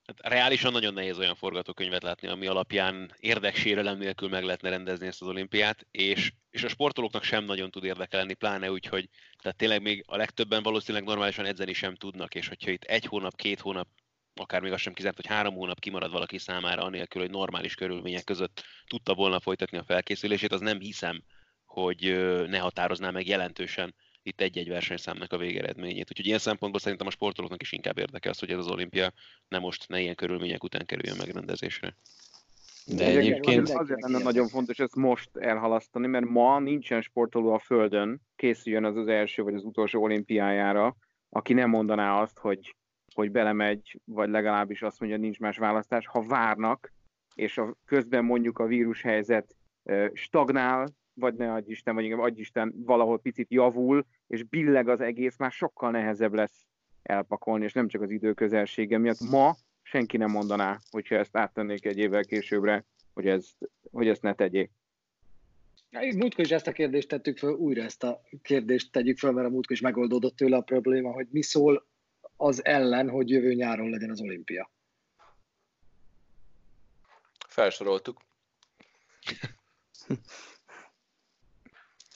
Hát reálisan nagyon nehéz olyan forgatókönyvet látni, ami alapján érdeksérelem nélkül meg lehetne rendezni ezt az olimpiát, és, és a sportolóknak sem nagyon tud érdekelni, pláne úgy, hogy tehát tényleg még a legtöbben valószínűleg normálisan edzeni sem tudnak, és hogyha itt egy hónap, két hónap, akár még azt sem kizárt, hogy három hónap kimarad valaki számára, anélkül, hogy normális körülmények között tudta volna folytatni a felkészülését, az nem hiszem, hogy ne határozná meg jelentősen itt egy-egy versenyszámnak a végeredményét. Úgyhogy ilyen szempontból szerintem a sportolóknak is inkább érdekel az, hogy ez az olimpia ne most, ne ilyen körülmények után kerüljön megrendezésre. De egyébként... Azért lenne nagyon fontos ezt most elhalasztani, mert ma nincsen sportoló a Földön, készüljön az az első vagy az utolsó olimpiájára, aki nem mondaná azt, hogy, hogy belemegy, vagy legalábbis azt mondja, nincs más választás. Ha várnak, és a, közben mondjuk a vírushelyzet stagnál, vagy ne adj Isten, vagy inkább adj Isten, valahol picit javul, és billeg az egész, már sokkal nehezebb lesz elpakolni, és nem csak az idő közelsége miatt. Ma senki nem mondaná, hogyha ezt áttennék egy évvel későbbre, hogy ezt, hogy ezt ne tegyék. Múltkor is ezt a kérdést tettük fel, újra ezt a kérdést tegyük fel, mert a múltkor is megoldódott tőle a probléma, hogy mi szól az ellen, hogy jövő nyáron legyen az olimpia. Felsoroltuk.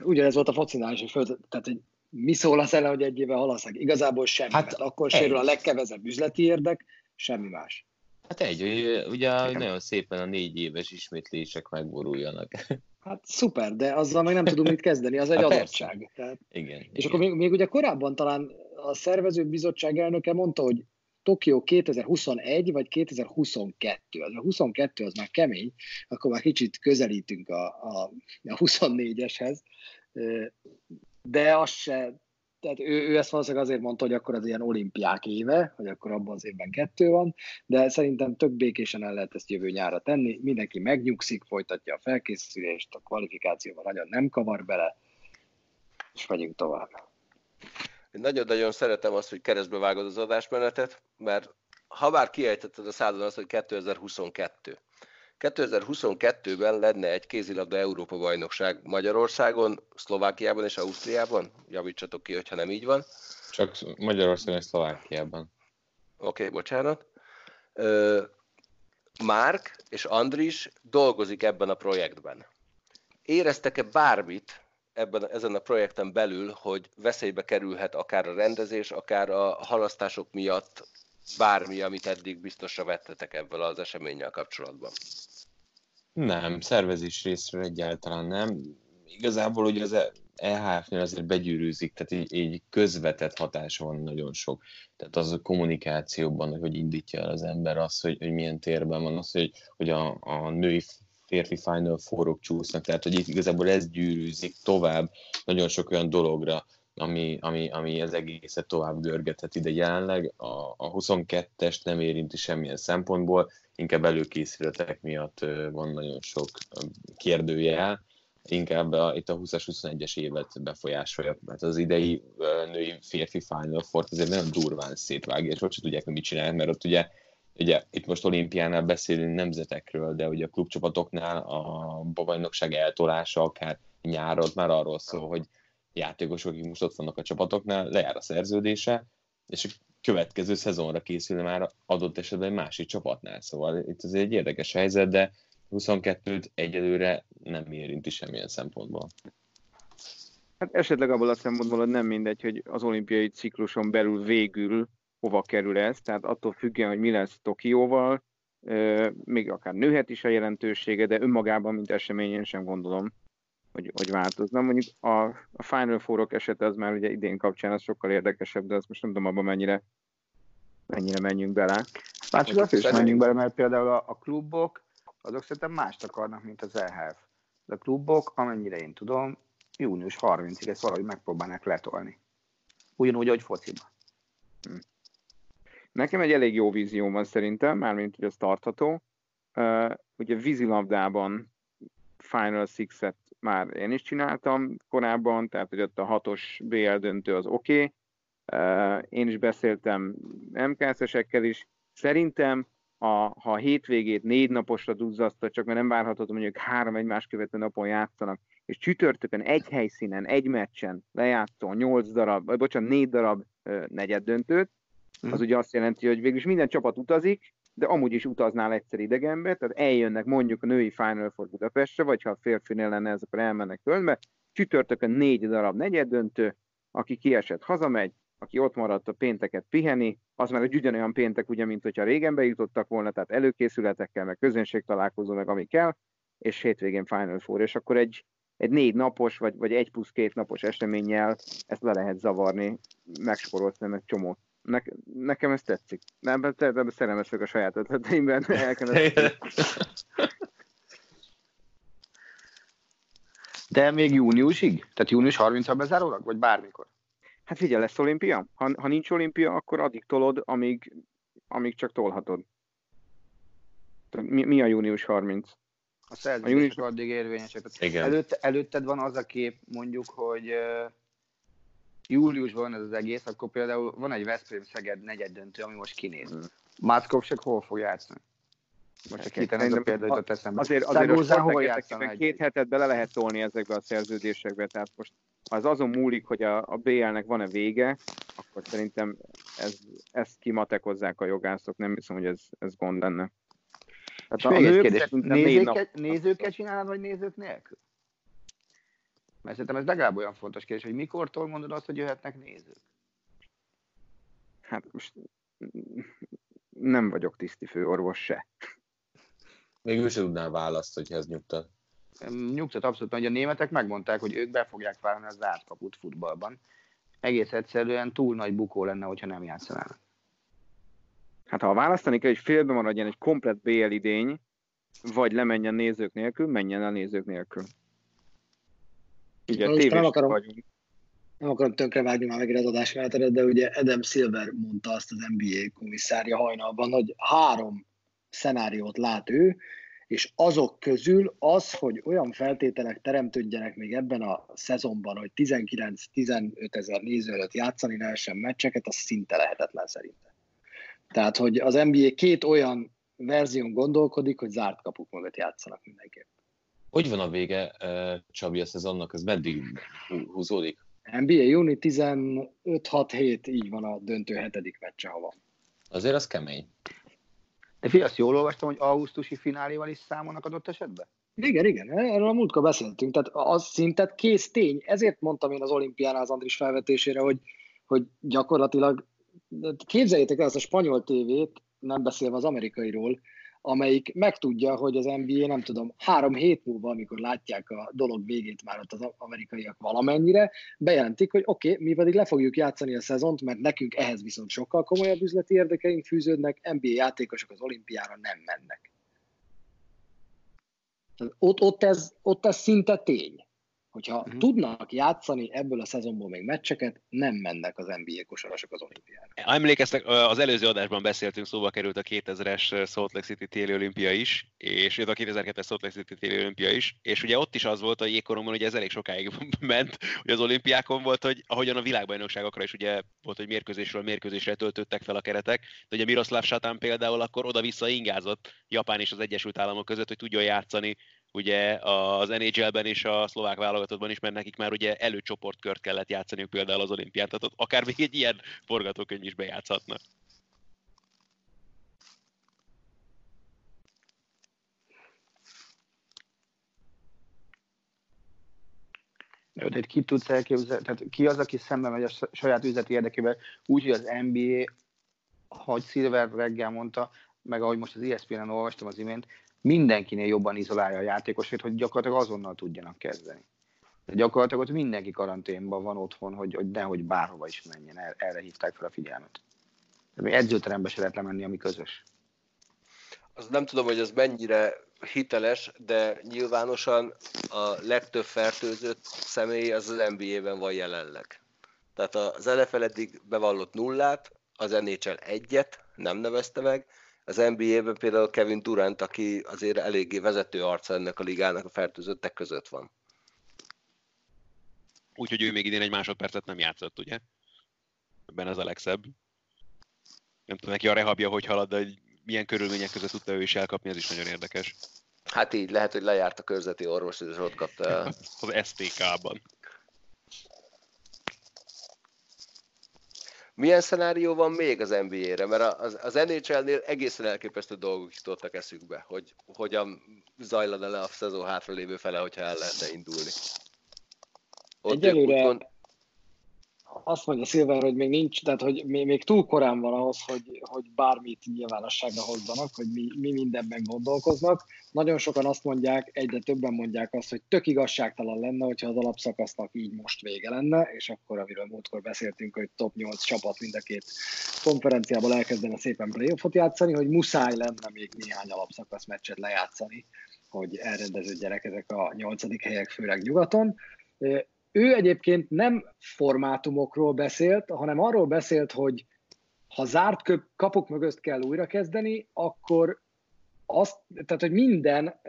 ugyanez volt a focinál is, hogy, föl, tehát, hogy mi szól az ellen, hogy egy éve halasznak? Igazából semmi, hát, mert akkor egy. sérül a legkevesebb üzleti érdek, semmi más. Hát egy, ugye Nekem. nagyon szépen a négy éves ismétlések megboruljanak. Hát szuper, de azzal meg nem tudunk mit kezdeni, az egy hát adottság. Tehát, igen. És igen. akkor még, még ugye korábban talán a szervező bizottság elnöke mondta, hogy Tokió 2021 vagy 2022. Az a 22 az már kemény, akkor már kicsit közelítünk a, a, a 24-eshez, de az se, tehát ő, ő ezt valószínűleg azért mondta, hogy akkor az ilyen olimpiák éve, hogy akkor abban az évben kettő van, de szerintem tök békésen el lehet ezt jövő nyára tenni, mindenki megnyugszik, folytatja a felkészülést, a kvalifikációban nagyon nem kavar bele, és megyünk tovább. Én nagyon-nagyon szeretem azt, hogy keresztbe vágod az adásmenetet, mert ha bár kiejtetted a szádon azt, hogy 2022. 2022-ben lenne egy kézilabda Európa bajnokság Magyarországon, Szlovákiában és Ausztriában. Javítsatok ki, hogyha nem így van. Csak Magyarországon és Szlovákiában. Oké, okay, bocsánat. Ö, Márk és Andris dolgozik ebben a projektben. Éreztek-e bármit ebben, ezen a projekten belül, hogy veszélybe kerülhet akár a rendezés, akár a halasztások miatt bármi, amit eddig biztosra vettetek ebből az eseménnyel kapcsolatban? Nem, szervezés részről egyáltalán nem. Igazából ugye az EHF-nél azért begyűrűzik, tehát így, így közvetett hatása van nagyon sok. Tehát az a kommunikációban, hogy indítja el az ember az, hogy, hogy milyen térben van, az, hogy, hogy a, a női férfi Final forrok csúsznak, tehát hogy itt igazából ez gyűrűzik tovább nagyon sok olyan dologra, ami, ami, ami az egészet tovább görgethet ide jelenleg. A, a 22-est nem érinti semmilyen szempontból, inkább előkészületek miatt van nagyon sok kérdőjel, inkább a, itt a 20-as, 21-es évet befolyásolja, mert az idei női férfi Final Four azért nagyon durván szétvágja, és ott sem tudják, hogy mit csinálják, mert ott ugye ugye itt most olimpiánál beszélünk nemzetekről, de ugye a klubcsapatoknál a bajnokság eltolása akár nyáron már arról szól, hogy játékosok, akik most ott vannak a csapatoknál, lejár a szerződése, és a következő szezonra készül már adott esetben egy másik csapatnál. Szóval itt ez egy érdekes helyzet, de 22-t egyelőre nem érinti semmilyen szempontból. Hát esetleg abból a szempontból, hogy nem mindegy, hogy az olimpiai cikluson belül végül hova kerül ez, tehát attól függően, hogy mi lesz Tokióval, még akár nőhet is a jelentősége, de önmagában, mint eseményen sem gondolom, hogy, hogy változna. Mondjuk a, a Final Four-ok esete az már ugye idén kapcsán az sokkal érdekesebb, de azt most nem tudom abban mennyire, mennyire menjünk bele. Már csak azt is menjünk bele, mert például a, a klubok, azok szerintem mást akarnak, mint az EHF. De a klubok, amennyire én tudom, június 30-ig ezt valahogy megpróbálnak letolni. Ugyanúgy, ahogy fociba. Hm. Nekem egy elég jó vízióm van szerintem, mármint hogy ez tartható. Uh, ugye vízilabdában Final Six-et már én is csináltam korábban, tehát hogy ott a hatos BL döntő az oké. Okay. Én is beszéltem MKS-esekkel is. Szerintem a, ha a hétvégét négy naposra duzzasztva, csak mert nem várhatod, hogy mondjuk három egymás követő napon játszanak, és csütörtökön egy helyszínen, egy meccsen lejátszol nyolc darab, vagy bocsánat, négy darab negyed döntőt, az ugye azt jelenti, hogy végülis minden csapat utazik, de amúgy is utaznál egyszer idegenbe, tehát eljönnek mondjuk a női Final Four Budapestre, vagy ha a férfinél lenne ez, akkor elmennek Kölnbe, csütörtökön négy darab negyed döntő, aki kiesett, hazamegy, aki ott maradt a pénteket piheni, az már egy ugyanolyan péntek, ugye, mint hogyha régen bejutottak volna, tehát előkészületekkel, meg közönség találkozó, meg ami kell, és hétvégén Final Four, és akkor egy, egy négy napos, vagy, vagy egy plusz két napos eseménnyel ezt le lehet zavarni, megsporolt nem egy csomót. Ne, nekem ez tetszik. Nem, te szerelmes vagyok a saját ötleteimben. De még júniusig? Tehát június 30-ra bezárólag? Vagy bármikor? Hát figyelj, lesz olimpia. Ha, ha nincs olimpia, akkor addig tolod, amíg, amíg csak tolhatod. Mi, mi a június 30? A szerződések június... addig érvényesek. Igen. Előtte, előtted van az a kép, mondjuk, hogy uh, júliusban van ez az egész, akkor például van egy Veszprém Szeged negyed döntő, ami most kinéz. Máckopsek hol fog játszani? Most csak két ez a példa jutott eszembe. Azért, azért a hol két hetet bele lehet tolni ezekbe a szerződésekbe, tehát most ha az azon múlik, hogy a, a BL-nek van-e vége, akkor szerintem ez, ezt kimatekozzák a jogászok, nem hiszem, hogy ez, ez gond lenne. Tehát a, a kérdés, nézőket, nézőket csinálod, vagy nézők nélkül? Mert szerintem ez legalább olyan fontos kérdés, hogy mikortól mondod azt, hogy jöhetnek nézők? Hát most nem vagyok tiszti főorvos se. Még ő sem tudnál választ, hogy ez nyugtat. Nyugtat abszolút, hogy a németek megmondták, hogy ők be fogják válni az zárt kaput futballban. Egész egyszerűen túl nagy bukó lenne, hogyha nem játszanának. Hát ha választani kell, hogy félbe maradjon egy komplet BL idény, vagy lemenjen nézők nélkül, menjen a nézők nélkül. Ugye, Most nem akarom, vagyunk. nem akarom tönkrevágni már megint az adásmeneteret, de ugye Adam Silver mondta azt az NBA komisszárja hajnalban, hogy három szenáriót lát ő, és azok közül az, hogy olyan feltételek teremtődjenek még ebben a szezonban, hogy 19-15 ezer néző előtt játszani lehessen meccseket, az szinte lehetetlen szerintem. Tehát, hogy az NBA két olyan verzión gondolkodik, hogy zárt kapuk mögött játszanak mindenképp. Hogy van a vége, Csabi, a szezonnak? Ez meddig húzódik? NBA júni 15-6-7, így van a döntő hetedik meccse, ha van. Azért az kemény. De fi, azt jól olvastam, hogy augusztusi fináléval is számolnak adott esetben? Igen, igen, erről a múltkor beszéltünk, tehát az szintet kész tény. Ezért mondtam én az olimpián az Andris felvetésére, hogy, hogy gyakorlatilag képzeljétek el azt a spanyol tévét, nem beszélve az amerikairól, amelyik megtudja, hogy az NBA, nem tudom, három hét múlva, amikor látják a dolog végét már ott az amerikaiak valamennyire, bejelentik, hogy oké, okay, mi pedig le fogjuk játszani a szezont, mert nekünk ehhez viszont sokkal komolyabb üzleti érdekeink fűződnek, NBA játékosok az olimpiára nem mennek. Ott, ott, ez, ott ez szinte tény. Hogyha uh-huh. tudnak játszani ebből a szezonból még meccseket, nem mennek az NBA kosarasok az olimpiára. Emlékeztek, az előző adásban beszéltünk, szóba került a 2000-es Salt Lake City téli olimpia is, és a 2002-es Salt Lake City téli olimpia is, és ugye ott is az volt a jégkoromban, hogy ez elég sokáig ment, hogy az olimpiákon volt, hogy ahogyan a világbajnokságokra is ugye volt, hogy mérkőzésről mérkőzésre töltöttek fel a keretek, de ugye Miroslav Satán például akkor oda-vissza ingázott Japán és az Egyesült Államok között, hogy tudjon játszani ugye az NHL-ben és a szlovák válogatottban is, mert nekik már ugye előcsoportkört kellett játszaniuk például az olimpián, tehát ott akár még egy ilyen forgatókönyv is bejátszhatnak. De ki tudsz elképzelni, tehát ki az, aki szemben megy a saját üzleti érdekével, úgy, hogy az NBA, ahogy Silver reggel mondta, meg ahogy most az ESPN-en olvastam az imént, mindenkinél jobban izolálja a játékosait, hogy gyakorlatilag azonnal tudjanak kezdeni. De gyakorlatilag ott mindenki karanténban van otthon, hogy, hogy nehogy bárhova is menjen, erre hívták fel a figyelmet. De még edzőterembe se lehet lemenni, ami közös. Az nem tudom, hogy ez mennyire hiteles, de nyilvánosan a legtöbb fertőzött személy az az NBA-ben van jelenleg. Tehát az NFL eddig bevallott nullát, az NHL egyet, nem nevezte meg, az NBA-ben például Kevin Durant, aki azért eléggé vezető arca ennek a ligának a fertőzöttek között van. Úgyhogy ő még idén egy másodpercet nem játszott, ugye? Ebben ez a legszebb. Nem tudom neki a rehabja, hogy halad, de milyen körülmények között tudta ő is elkapni, ez is nagyon érdekes. Hát így, lehet, hogy lejárt a körzeti orvos, és ott kapta az STK-ban. Milyen szenárió van még az NBA-re? Mert az, az NHL-nél egészen elképesztő dolgok jutottak eszükbe, hogy hogyan zajlana le a szezon hátralévő fele, hogyha el lehetne indulni. Ott Egyelőre gond... azt mondja Szilver, hogy még nincs, tehát hogy még, még túl korán van ahhoz, hogy, hogy bármit nyilvánosságra hozzanak, hogy mi, mi mindenben gondolkoznak. Nagyon sokan azt mondják, egyre többen mondják azt, hogy tök igazságtalan lenne, hogyha az alapszakasznak így most vége lenne, és akkor, amiről múltkor beszéltünk, hogy top 8 csapat mind a két konferenciából elkezdene szépen playoffot játszani, hogy muszáj lenne még néhány alapszakasz meccset lejátszani, hogy elrendeződjenek ezek a nyolcadik helyek, főleg nyugaton. Ő egyébként nem formátumokról beszélt, hanem arról beszélt, hogy ha zárt kapuk mögött kell újrakezdeni, akkor azt, tehát, hogy minden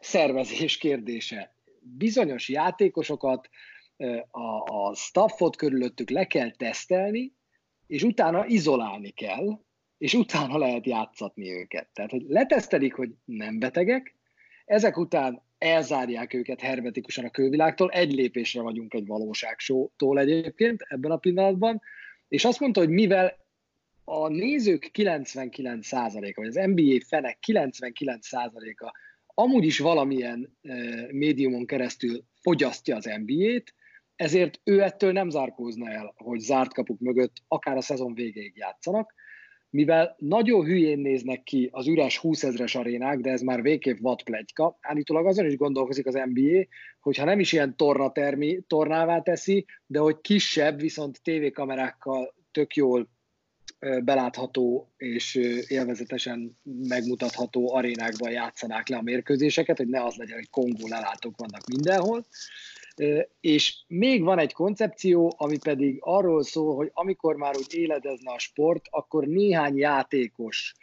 szervezés kérdése. Bizonyos játékosokat, a, a staffot körülöttük le kell tesztelni, és utána izolálni kell, és utána lehet játszatni őket. Tehát, hogy letesztelik, hogy nem betegek, ezek után elzárják őket hermetikusan a külvilágtól, egy lépésre vagyunk egy valóságsótól egyébként ebben a pillanatban, és azt mondta, hogy mivel a nézők 99%-a, vagy az NBA fenek 99%-a amúgy is valamilyen médiumon keresztül fogyasztja az NBA-t, ezért ő ettől nem zárkózna el, hogy zárt kapuk mögött akár a szezon végéig játszanak, mivel nagyon hülyén néznek ki az üres 20 ezres arénák, de ez már végképp vad plegyka, állítólag azon is gondolkozik az NBA, hogyha nem is ilyen tornatermi, tornává teszi, de hogy kisebb, viszont tévékamerákkal tök jól belátható és élvezetesen megmutatható arénákban játszanák le a mérkőzéseket, hogy ne az legyen, hogy Kongó lelátók vannak mindenhol. És még van egy koncepció, ami pedig arról szól, hogy amikor már úgy éledezne a sport, akkor néhány játékos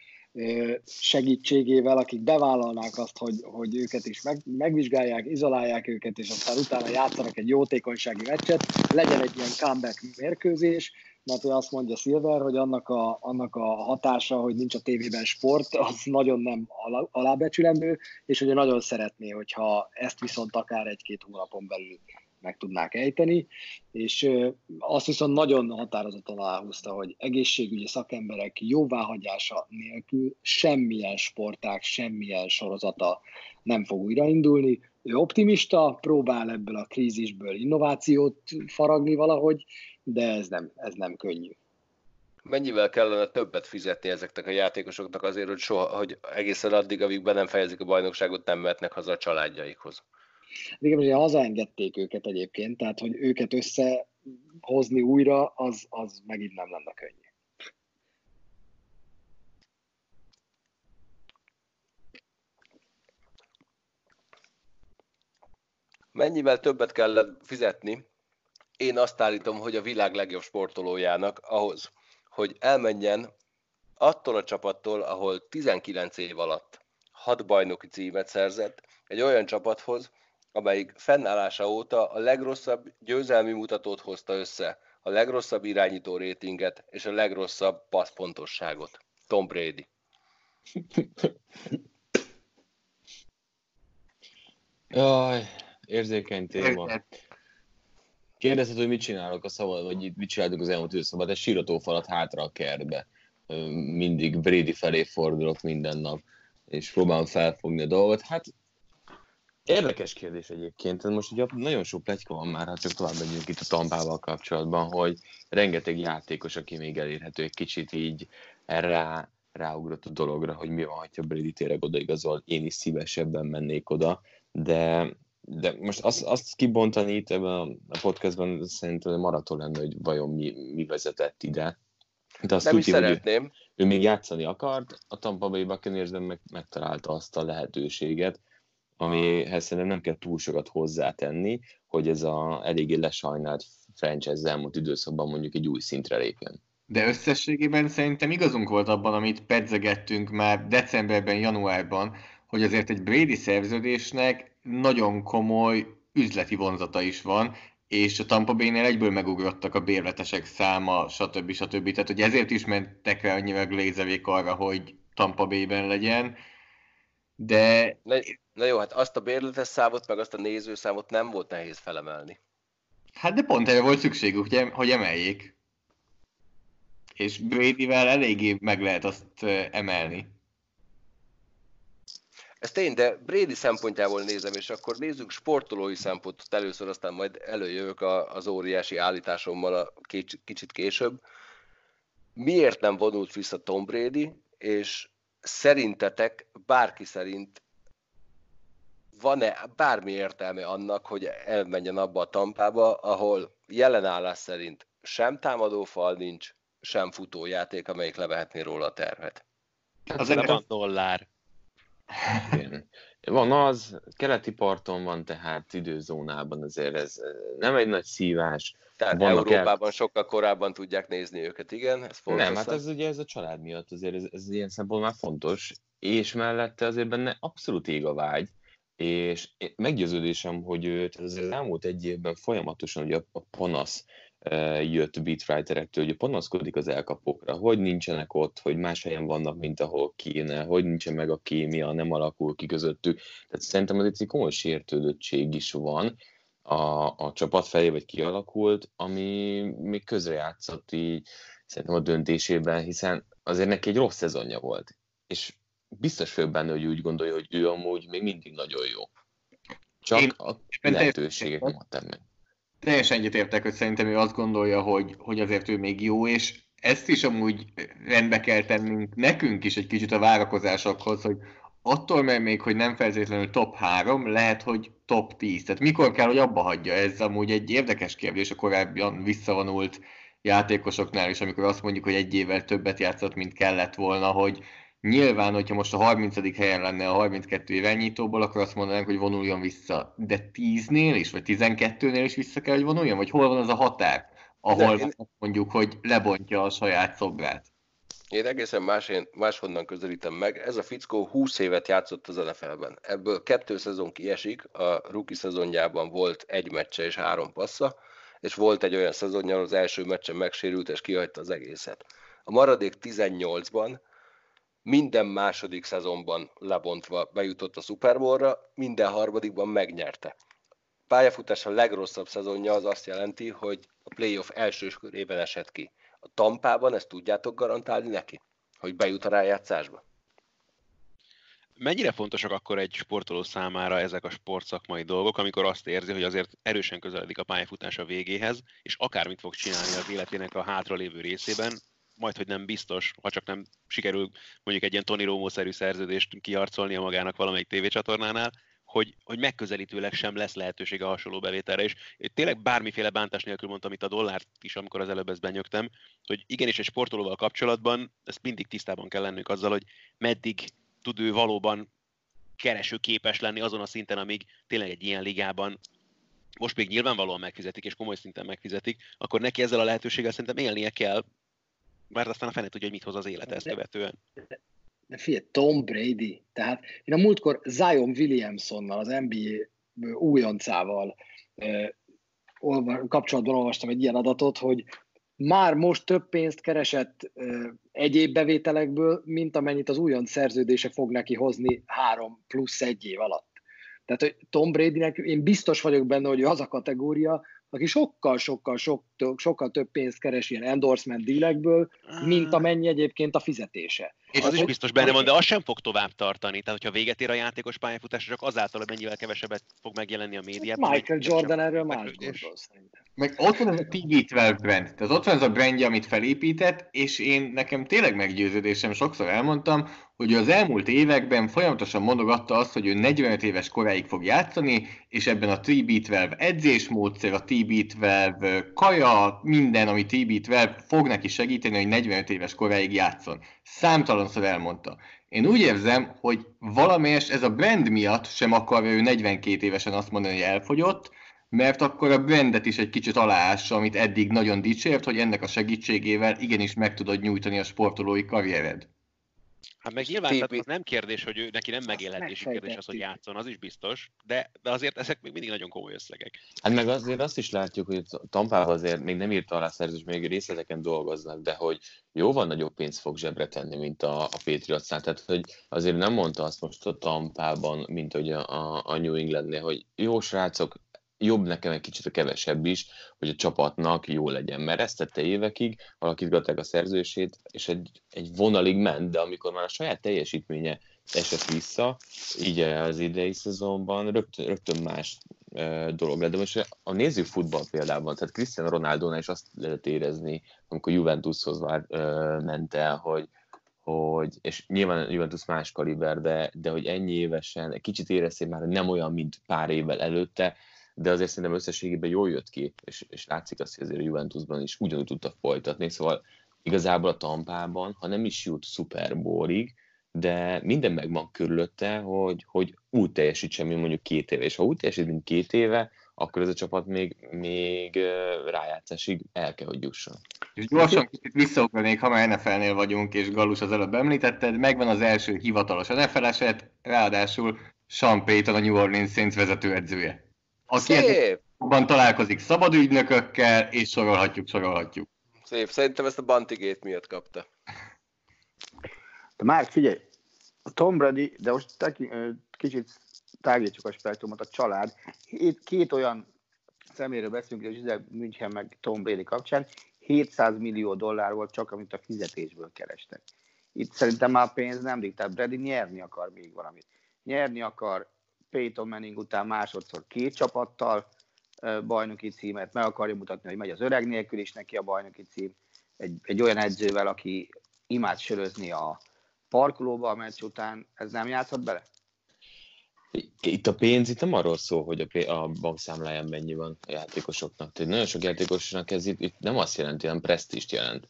segítségével, akik bevállalnák azt, hogy, hogy őket is meg, megvizsgálják, izolálják őket, és aztán utána játszanak egy jótékonysági meccset, legyen egy ilyen comeback mérkőzés, mert ő azt mondja Silver, hogy annak a, annak a hatása, hogy nincs a tévében sport, az nagyon nem alábecsülendő, és hogy nagyon szeretné, hogyha ezt viszont akár egy-két hónapon belül meg tudnák ejteni, és azt viszont nagyon határozottan aláhúzta, hogy egészségügyi szakemberek jóváhagyása nélkül semmilyen sporták, semmilyen sorozata nem fog újraindulni. Ő optimista, próbál ebből a krízisből innovációt faragni valahogy, de ez nem, ez nem könnyű. Mennyivel kellene többet fizetni ezeknek a játékosoknak azért, hogy, soha, hogy egészen addig, amíg be nem fejezik a bajnokságot, nem mehetnek haza a családjaikhoz? Igen, ugye hazaengedték őket egyébként, tehát hogy őket összehozni újra, az, az megint nem lenne könnyű. Mennyivel többet kell fizetni? Én azt állítom, hogy a világ legjobb sportolójának ahhoz, hogy elmenjen attól a csapattól, ahol 19 év alatt hat bajnoki címet szerzett, egy olyan csapathoz, amelyik fennállása óta a legrosszabb győzelmi mutatót hozta össze, a legrosszabb irányító rétinget és a legrosszabb passzpontosságot. Tom Brady. Jaj, érzékeny téma. Kérdezted, hogy mit csinálok a szabad, vagy mit csináltuk az elmúlt időszakban, egy síratófalat hátra a kertbe. Mindig Brady felé fordulok minden nap, és próbálom felfogni a dolgot. Hát Érdekes kérdés egyébként. Most ugye nagyon sok pletyka van már, ha csak tovább megyünk itt a Tampával kapcsolatban, hogy rengeteg játékos, aki még elérhető, egy kicsit így rá, ráugrott a dologra, hogy mi van, ha Brady tényleg odaigazol, én is szívesebben mennék oda, de, de most azt, azt kibontani itt ebben a podcastban szerintem maraton lenne, hogy vajon mi, mi vezetett ide. De azt Nem tudja, is szeretném. Ő, ő még játszani akart, a Tampa Bay Buccaneers meg, megtalálta azt a lehetőséget, amihez szerintem nem kell túl sokat hozzátenni, hogy ez a eléggé lesajnált franchise elmúlt időszakban mondjuk egy új szintre lépjen. De összességében szerintem igazunk volt abban, amit pedzegettünk már decemberben, januárban, hogy azért egy Brady szerződésnek nagyon komoly üzleti vonzata is van, és a Tampa Bay-nél egyből megugrottak a bérletesek száma, stb. stb. Tehát, hogy ezért is mentek rá annyira Glazerék arra, hogy Tampa Bay-ben legyen, de... Na, na jó, hát azt a bérletes számot, meg azt a nézőszámot nem volt nehéz felemelni. Hát de pont erre volt szükségük, hogy, hogy emeljék. És Brady-vel eléggé meg lehet azt emelni. Ez tény, de Brady szempontjából nézem, és akkor nézzük sportolói szempontot először, aztán majd előjövök az óriási állításommal a kicsit később. Miért nem vonult vissza Tom Brady, és szerintetek bárki szerint van-e bármi értelme annak, hogy elmenjen abba a tampába, ahol jelenállás szerint sem támadófal nincs, sem futójáték, amelyik levehetné róla a tervet? Az nem van dollár. Van az, keleti parton van, tehát időzónában azért ez nem egy nagy szívás. Tehát Vannak Európában el... sokkal korábban tudják nézni őket, igen? Ez nem, hát ez ugye ez a család miatt azért ez, ez ilyen szempontból már fontos, és mellette azért benne abszolút ég a vágy, és meggyőződésem, hogy az elmúlt egy évben folyamatosan ugye a, a panasz jött beatwriterektől, hogy panaszkodik az elkapokra, hogy nincsenek ott, hogy más helyen vannak, mint ahol kéne, hogy nincsen meg a kémia, nem alakul ki közöttük. Tehát szerintem ez egy komoly sértődöttség is van a, a csapat felé, vagy kialakult, ami még közrejátszott így szerintem a döntésében, hiszen azért neki egy rossz szezonja volt. És biztos fő benne, hogy úgy gondolja, hogy ő amúgy még mindig nagyon jó. Csak Én a lehetőségek nem adtam meg teljesen egyetértek, hogy szerintem ő azt gondolja, hogy, hogy azért ő még jó, és ezt is amúgy rendbe kell tennünk nekünk is egy kicsit a várakozásokhoz, hogy attól, mert még, hogy nem feltétlenül top 3, lehet, hogy top 10. Tehát mikor kell, hogy abba hagyja? Ez amúgy egy érdekes kérdés a korábban visszavonult játékosoknál is, amikor azt mondjuk, hogy egy évvel többet játszott, mint kellett volna, hogy Nyilván, hogyha most a 30. helyen lenne a 32 irányítóból, akkor azt mondanánk, hogy vonuljon vissza. De 10-nél is, vagy 12-nél is vissza kell, hogy vonuljon? Vagy hol van az a határ, ahol én... mondjuk, hogy lebontja a saját szobrát? Én egészen más, én máshonnan közelítem meg. Ez a fickó 20 évet játszott az NFL-ben. Ebből kettő szezon kiesik, a rookie szezonjában volt egy meccse és három passza, és volt egy olyan szezonja, az első meccsen megsérült, és kihagyta az egészet. A maradék 18-ban minden második szezonban lebontva bejutott a Super Bowl-ra, minden harmadikban megnyerte. Pályafutás a legrosszabb szezonja az azt jelenti, hogy a playoff első körében esett ki. A Tampában ezt tudjátok garantálni neki, hogy bejut a rájátszásba? Mennyire fontosak akkor egy sportoló számára ezek a sportszakmai dolgok, amikor azt érzi, hogy azért erősen közeledik a pályafutása végéhez, és akármit fog csinálni az életének a hátralévő részében, majd, hogy nem biztos, ha csak nem sikerül mondjuk egy ilyen Tony Romo-szerű szerződést kiarcolnia magának valamelyik tévécsatornánál, hogy, hogy megközelítőleg sem lesz lehetősége a hasonló bevételre, és tényleg bármiféle bántás nélkül mondtam itt a dollárt is, amikor az előbb ezt benyögtem, hogy igenis egy sportolóval kapcsolatban ezt mindig tisztában kell lennünk azzal, hogy meddig tud ő valóban kereső képes lenni azon a szinten, amíg tényleg egy ilyen ligában most még nyilvánvalóan megfizetik, és komoly szinten megfizetik, akkor neki ezzel a lehetőséggel szerintem élnie kell, mert aztán a fene tudja, hogy mit hoz az élet ezt követően. De figyelj, Tom Brady, tehát én a múltkor Zion Williamsonnal, az NBA újoncával kapcsolatban olvastam egy ilyen adatot, hogy már most több pénzt keresett ö, egyéb bevételekből, mint amennyit az újon szerződése fog neki hozni három plusz egy év alatt. Tehát, hogy Tom Bradynek én biztos vagyok benne, hogy ő az a kategória, aki sokkal-sokkal sok, sokkal több pénzt keres ilyen endorsement dílekből, mint amennyi egyébként a fizetése. És az, az is biztos benne van, de az sem fog tovább tartani. Tehát, hogyha véget ér a játékos pályafutás, csak azáltal, hogy mennyivel kevesebbet fog megjelenni a médiában. Michael Jordan erről más gondol Meg ott van ez a TV12 brand. Tehát ott van ez a brandje, amit felépített, és én nekem tényleg meggyőződésem, sokszor elmondtam, hogy az elmúlt években folyamatosan mondogatta azt, hogy ő 45 éves koráig fog játszani, és ebben a TB12 edzésmódszer, a TB12 kaja, minden, ami TB12 fog neki segíteni, hogy 45 éves koráig játszon. Számtalanszor elmondta. Én úgy érzem, hogy valamelyest ez a brand miatt sem akarja ő 42 évesen azt mondani, hogy elfogyott, mert akkor a brandet is egy kicsit aláássa, amit eddig nagyon dicsért, hogy ennek a segítségével igenis meg tudod nyújtani a sportolói karriered. Hát meg nyilván tehát az nem kérdés, hogy ő, neki nem megélhetési kérdés az, hogy játszon, az is biztos, de, de azért ezek még mindig nagyon komoly összegek. Hát meg azért azt is látjuk, hogy Tampában azért még nem írt alá szerződés, még részleteken dolgoznak, de hogy jóval nagyobb pénzt fog zsebre tenni, mint a, a Patriotsnál. Tehát, hogy azért nem mondta azt most a Tampában, mint hogy a, a, a New Englandnél, hogy jó srácok, jobb nekem egy kicsit a kevesebb is, hogy a csapatnak jó legyen, mert ezt tette évekig, alakítgatták a szerzősét, és egy, egy vonalig ment, de amikor már a saját teljesítménye esett vissza, így az idei szezonban rögtön, rögtön más e, dolog lett. De most a nézzük futball példában, tehát Cristiano Ronaldo is azt lehet érezni, amikor Juventushoz vár, e, ment el, hogy, hogy, és nyilván Juventus más kaliber, de, de hogy ennyi évesen, kicsit érezték már, hogy nem olyan, mint pár évvel előtte, de azért szerintem összességében jól jött ki, és, és látszik azt, hogy azért a Juventusban is ugyanúgy tudta folytatni, szóval igazából a Tampában, ha nem is jut Super Bowlig, de minden megvan körülötte, hogy, hogy úgy teljesítsen, mint mondjuk két éve. És ha úgy teljesít, mint két éve, akkor ez a csapat még, még rájátszásig el kell, hogy jusson. És gyorsan kicsit visszaugranék, ha már NFL-nél vagyunk, és Gallus az előbb említetted, megvan az első hivatalos NFL eset, ráadásul Sean Payton a New Orleans Saints vezetőedzője aki ebben találkozik szabadügynökökkel, és sorolhatjuk, sorolhatjuk. Szép, szerintem ezt a Bantigét miatt kapta. De már figyelj, a Tom Brady, de most teki, kicsit tágítsuk a spektrumot, a család. Két, két olyan szeméről beszélünk, és Giselle München meg Tom Brady kapcsán, 700 millió dollár volt csak, amit a fizetésből kerestek. Itt szerintem már pénz nem diktál. Brady nyerni akar még valamit. Nyerni akar, Peyton Manning után másodszor két csapattal bajnoki címet, meg akarja mutatni, hogy megy az öreg nélkül is neki a bajnoki cím, egy, egy olyan edzővel, aki imád sörözni a parkolóba a meccs után, ez nem játszhat bele? Itt a pénz, itt nem arról szól, hogy a, a bankszámláján mennyi van a játékosoknak. Tehát nagyon sok játékosnak ez itt, itt nem azt jelenti, hanem presztist jelent.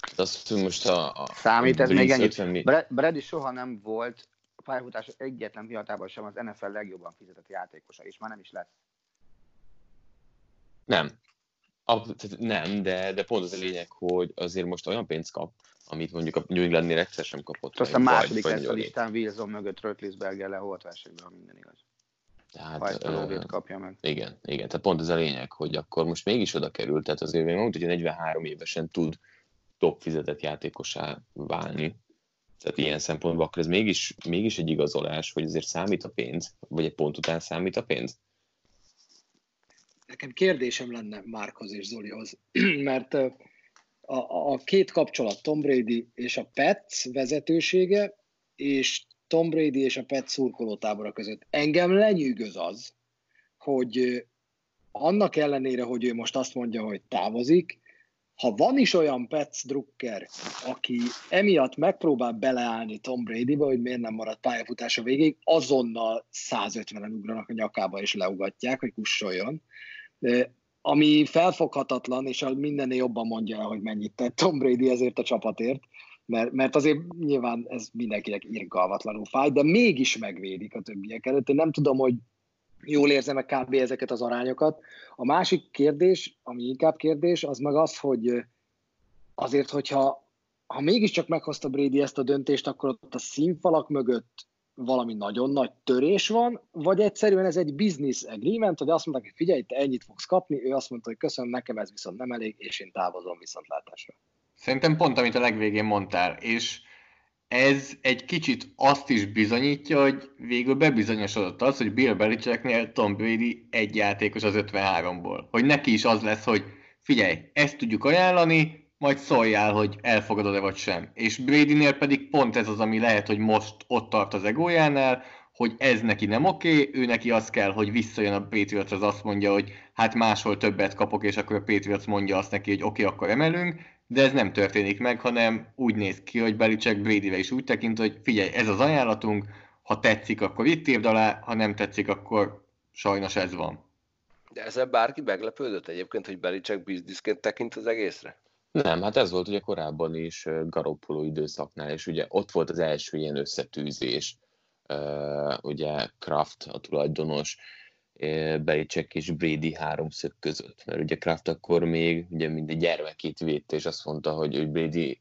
Tehát azt, hogy most a, a Számít ez még ennyi? Brady soha nem volt pályafutás egyetlen pillanatában sem az NFL legjobban fizetett játékosa, és már nem is lesz. Nem. A, tehát nem, de, de pont az a lényeg, hogy azért most olyan pénzt kap, amit mondjuk a New Englandnél egyszer sem kapott. Aztán második lesz a listán Wilson mögött Rötlisberger leholt versenyben, minden igaz. Tehát, ha kapja meg. Igen, igen, tehát pont ez a lényeg, hogy akkor most mégis oda kerül, tehát azért még mondta, hogy 43 évesen tud top fizetett játékosá válni. Tehát ilyen szempontból akkor ez mégis, mégis egy igazolás, hogy azért számít a pénz, vagy egy pont után számít a pénz. Nekem kérdésem lenne Márkhoz és Zolihoz, mert a, a két kapcsolat, Tom Brady és a Pets vezetősége, és Tom Brady és a Pets szurkolótábora között. Engem lenyűgöz az, hogy annak ellenére, hogy ő most azt mondja, hogy távozik, ha van is olyan Pets drukker, aki emiatt megpróbál beleállni Tom Bradybe, hogy miért nem maradt pályafutása végig, azonnal 150-en ugranak a nyakába és leugatják, hogy kussoljon ami felfoghatatlan, és mindennél jobban mondja el, hogy mennyit tett Tom Brady ezért a csapatért, mert, mert azért nyilván ez mindenkinek irgalmatlanul fáj, de mégis megvédik a többiek előtt. Én nem tudom, hogy jól érzem-e kb. ezeket az arányokat. A másik kérdés, ami inkább kérdés, az meg az, hogy azért, hogyha ha mégiscsak meghozta Brady ezt a döntést, akkor ott a színfalak mögött valami nagyon nagy törés van, vagy egyszerűen ez egy business agreement, hogy azt mondták, hogy figyelj, te ennyit fogsz kapni, ő azt mondta, hogy köszönöm, nekem ez viszont nem elég, és én távozom viszontlátásra. Szerintem pont, amit a legvégén mondtál, és ez egy kicsit azt is bizonyítja, hogy végül bebizonyosodott az, hogy Bill Belichicknél Tom Brady egy játékos az 53-ból. Hogy neki is az lesz, hogy figyelj, ezt tudjuk ajánlani, majd szóljál, hogy elfogadod-e vagy sem. És Bradynél pedig pont ez az, ami lehet, hogy most ott tart az egójánál, hogy ez neki nem oké, ő neki az kell, hogy visszajön a Patriots, az azt mondja, hogy hát máshol többet kapok, és akkor a Patriots mondja azt neki, hogy oké, akkor emelünk, de ez nem történik meg, hanem úgy néz ki, hogy Belichick Bradyre is úgy tekint, hogy figyelj, ez az ajánlatunk, ha tetszik, akkor itt írd alá, ha nem tetszik, akkor sajnos ez van. De ezzel bárki meglepődött egyébként, hogy Belichick bizniszként tekint az egészre? Nem, hát ez volt ugye korábban is Garoppolo időszaknál, és ugye ott volt az első ilyen összetűzés, ugye Kraft, a tulajdonos, Belichick és Brady háromszög között, mert ugye Kraft akkor még ugye mindegy gyermekét védte, és azt mondta, hogy Brady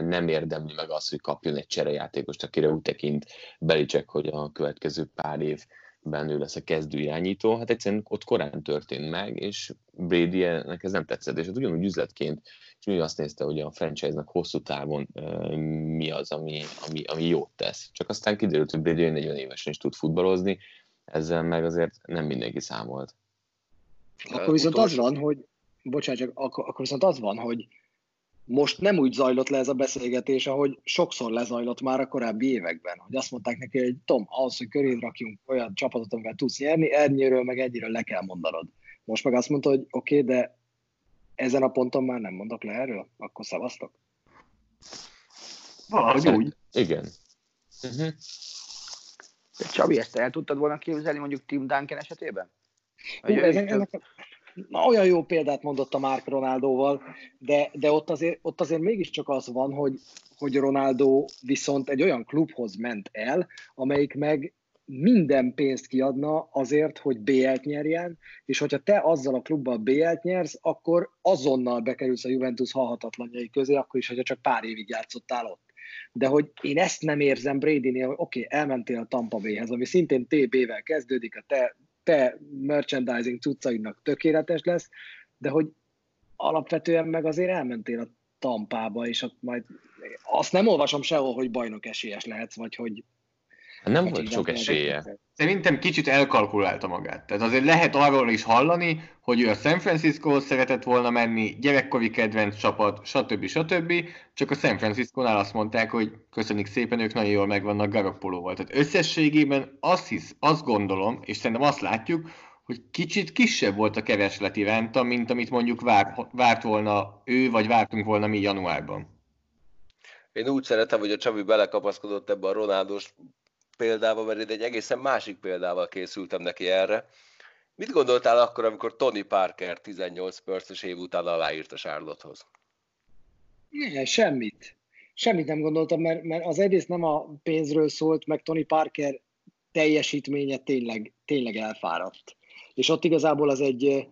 nem érdemli meg azt, hogy kapjon egy cserejátékost, akire úgy tekint. Belichick, hogy a következő pár év ő lesz a kezdő irányító, hát egyszerűen ott korán történt meg, és Brady-nek ez nem tetszett, és hát ugyanúgy üzletként és ő azt nézte, hogy a franchise-nak hosszú távon mi az, ami, ami, ami jót tesz. Csak aztán kiderült, hogy Brady 40 évesen is tud futballozni, ezzel meg azért nem mindenki számolt. Akkor viszont az van, hogy bocsánat, csak akkor, akkor viszont az van, hogy most nem úgy zajlott le ez a beszélgetés, ahogy sokszor lezajlott már a korábbi években, hogy azt mondták neki, hogy Tom, ahhoz, hogy köréd rakjunk olyan csapatot, amivel tudsz nyerni, ennyiről meg ennyiről le kell mondanod. Most meg azt mondta, hogy oké, okay, de ezen a ponton már nem mondok le erről? Akkor szavaztok? Valahogy úgy. Igen. Uh-huh. De Csabi, ezt el tudtad volna képzelni mondjuk Tim Duncan esetében? Hú, ennek, ennek, na, olyan jó példát mondott a Mark Ronaldóval, de, de ott, azért, ott azért mégiscsak az van, hogy, hogy Ronaldo viszont egy olyan klubhoz ment el, amelyik meg minden pénzt kiadna azért, hogy BL-t nyerjen, és hogyha te azzal a klubbal BL-t nyersz, akkor azonnal bekerülsz a Juventus halhatatlanjai közé, akkor is, hogyha csak pár évig játszottál ott. De hogy én ezt nem érzem Brady-nél, hogy oké, okay, elmentél a Tampa Bay-hez, ami szintén TB-vel kezdődik, a te, te merchandising cuccaidnak tökéletes lesz, de hogy alapvetően meg azért elmentél a Tampába, és ott majd azt nem olvasom sehol, hogy bajnok esélyes lehetsz, vagy hogy nem hát volt sok esélye. Szerintem kicsit elkalkulálta magát. Tehát azért lehet arról is hallani, hogy ő a San Francisco szeretett volna menni, gyerekkori kedvenc csapat, stb. stb. Csak a San Francisco-nál azt mondták, hogy köszönjük szépen, ők nagyon jól megvannak Garoppolóval. Tehát összességében azt hisz, azt gondolom, és szerintem azt látjuk, hogy kicsit kisebb volt a keresleti renta, mint amit mondjuk vár, várt volna ő, vagy vártunk volna mi januárban. Én úgy szeretem, hogy a Csabi belekapaszkodott ebbe a Ronaldos példával, mert én egy egészen másik példával készültem neki erre. Mit gondoltál akkor, amikor Tony Parker 18 perces év után aláírt a Charlottehoz? Ne, semmit. Semmit nem gondoltam, mert, mert az egész nem a pénzről szólt, meg Tony Parker teljesítménye tényleg, tényleg elfáradt. És ott igazából az egy,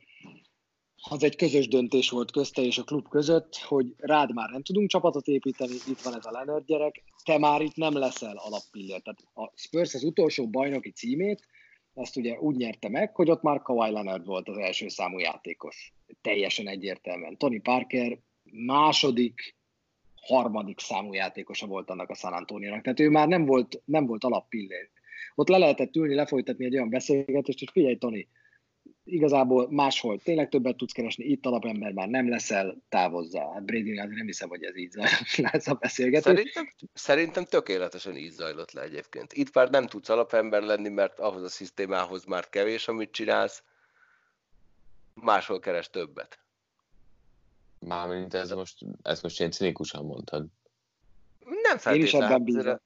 az egy közös döntés volt közte és a klub között, hogy rád már nem tudunk csapatot építeni, itt van ez a Leonard gyerek, te már itt nem leszel alappillér. Tehát a Spurs az utolsó bajnoki címét, azt ugye úgy nyerte meg, hogy ott már Kawhi Leonard volt az első számú játékos. Teljesen egyértelműen. Tony Parker második, harmadik számú játékosa volt annak a San Antonio-nak. Tehát ő már nem volt, nem volt alappillér. Ott le lehetett ülni, lefolytatni egy olyan beszélgetést, hogy figyelj, Tony, igazából máshol tényleg többet tudsz keresni, itt alapember már nem leszel, távozza. Hát Brady azért nem hiszem, hogy ez így lesz a beszélgetés. Szerintem, szerintem tökéletesen így zajlott le egyébként. Itt már nem tudsz alapember lenni, mert ahhoz a szisztémához már kevés, amit csinálsz, máshol keres többet. Mármint ez most, ezt most ilyen cinikusan mondtad. Nem feltétlenül. Én is ebben bízom.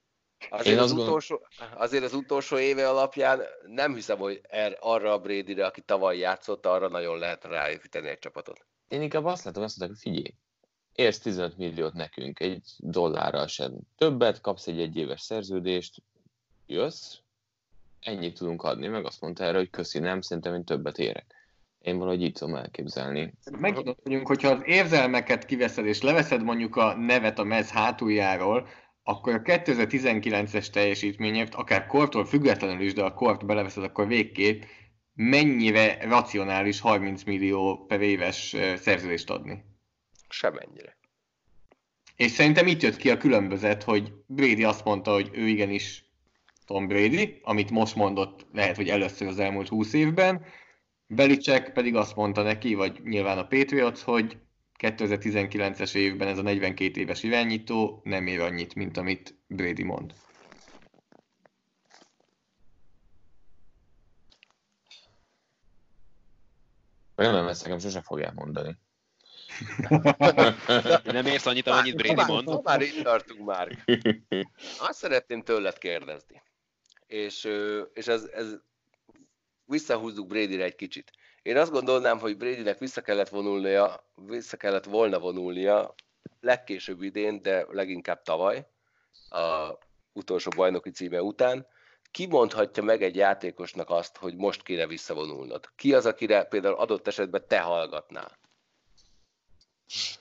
Azért, Én az azt utolsó, azért az utolsó éve alapján nem hiszem, hogy er, arra a brady aki tavaly játszott, arra nagyon lehet ráépíteni egy csapatot. Én inkább azt látom, azt mondták, hogy figyelj, érsz 15 milliót nekünk, egy dollárral sem többet, kapsz egy egyéves szerződést, jössz, ennyit tudunk adni, meg azt mondta erre, hogy köszi, nem, szerintem én többet érek. Én valahogy így tudom elképzelni. Megint mondjuk, hogyha az érzelmeket kiveszed és leveszed mondjuk a nevet a mez hátuljáról, akkor a 2019-es teljesítményért, akár kortól függetlenül is, de a kort beleveszed, akkor végképp mennyire racionális 30 millió per éves szerződést adni? Semennyire. És szerintem itt jött ki a különbözet, hogy Brady azt mondta, hogy ő igenis Tom Brady, amit most mondott lehet, hogy először az elmúlt 20 évben, Belicek pedig azt mondta neki, vagy nyilván a Patriots, hogy 2019-es évben ez a 42 éves irányító nem ér annyit, mint amit Brady mond. Nem, ezt nekem sose fogják mondani. nem érsz annyit, amennyit Brady mond. Már itt tartunk már. Azt szeretném tőled kérdezni. És, és ez, ez visszahúzzuk Brady-re egy kicsit. Én azt gondolnám, hogy Bradynek vissza kellett vonulnia, vissza kellett volna vonulnia legkésőbb idén, de leginkább tavaly, a utolsó bajnoki címe után. Ki mondhatja meg egy játékosnak azt, hogy most kéne visszavonulnod? Ki az, akire például adott esetben te hallgatnál?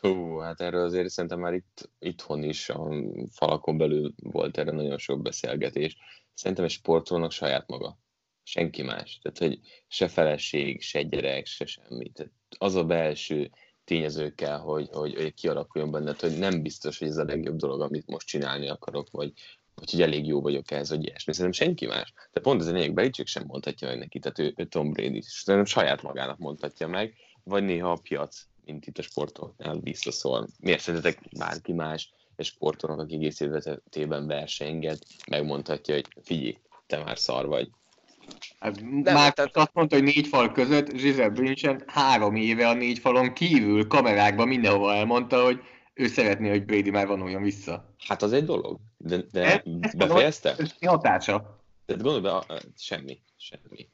Hú, hát erről azért szerintem már itt, itthon is a falakon belül volt erre nagyon sok beszélgetés. Szerintem egy sportolónak saját maga senki más. Tehát, hogy se feleség, se gyerek, se semmi. Tehát az a belső tényező kell, hogy, hogy, hogy kialakuljon benned, hogy nem biztos, hogy ez a legjobb dolog, amit most csinálni akarok, vagy, vagy hogy elég jó vagyok ehhez, hogy ilyesmi. Szerintem senki más. De pont ez a lényeg, Belichick sem mondhatja meg neki, tehát ő, ő Tom Brady, szerintem saját magának mondhatja meg, vagy néha a piac, mint itt a sportolnál visszaszól. Miért szerintetek bárki más, egy sportolnak, aki egész életében versenget, megmondhatja, hogy figyelj, te már szar vagy, Hát már tehát... azt mondta, hogy négy fal között Giselle Bündchen három éve a négy falon kívül kamerákban mindenhova elmondta, hogy ő szeretné, hogy Brady már vonuljon vissza. Hát az egy dolog, de, de ez, befejezte? Ez mi hatása? Tehát gondolj be, semmi, semmi.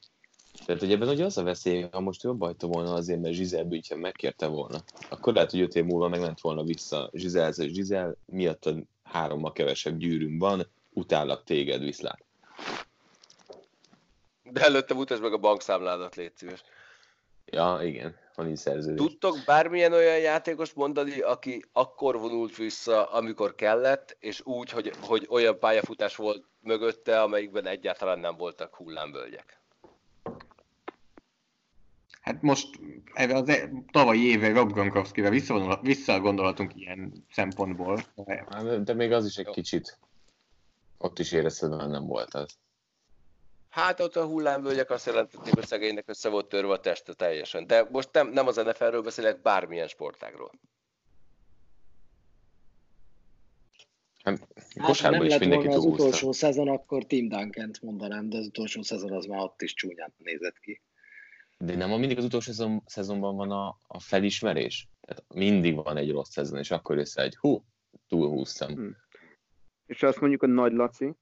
Tehát, hogy ebben ugye az a veszély, ha most ő bajta volna azért, mert Giselle Bündchen megkérte volna, akkor lehet, hogy öt év múlva megment volna vissza Giselle, Giselle miatt hárommal kevesebb gyűrűm van, utállak téged, viszlát. De előtte mutasd meg a bankszámládat, légy szíves. Ja, igen, van így szerződés. Tudtok bármilyen olyan játékos mondani, aki akkor vonult vissza, amikor kellett, és úgy, hogy, hogy olyan pályafutás volt mögötte, amelyikben egyáltalán nem voltak hullámvölgyek? Hát most erre az e- tavalyi éve Rob Gronkowski-re visszagondolhatunk ilyen szempontból. Hát, de még az is egy kicsit. Ott is érezted, hogy nem volt az. Hát ott a hullámvölgyek azt jelentették, hogy szegénynek össze volt törve a teste teljesen. De most nem, nem az NFL-ről beszélek, bármilyen sportágról. Hát, hát nem lett volna az utolsó szezon, akkor Tim duncan mondanám, de az utolsó szezon az már ott is csúnyán nézett ki. De nem mindig az utolsó szezon, szezonban van a, a felismerés? Tehát mindig van egy rossz szezon, és akkor össze egy hú, túlhúztam. Hmm. És azt mondjuk a Nagy Laci,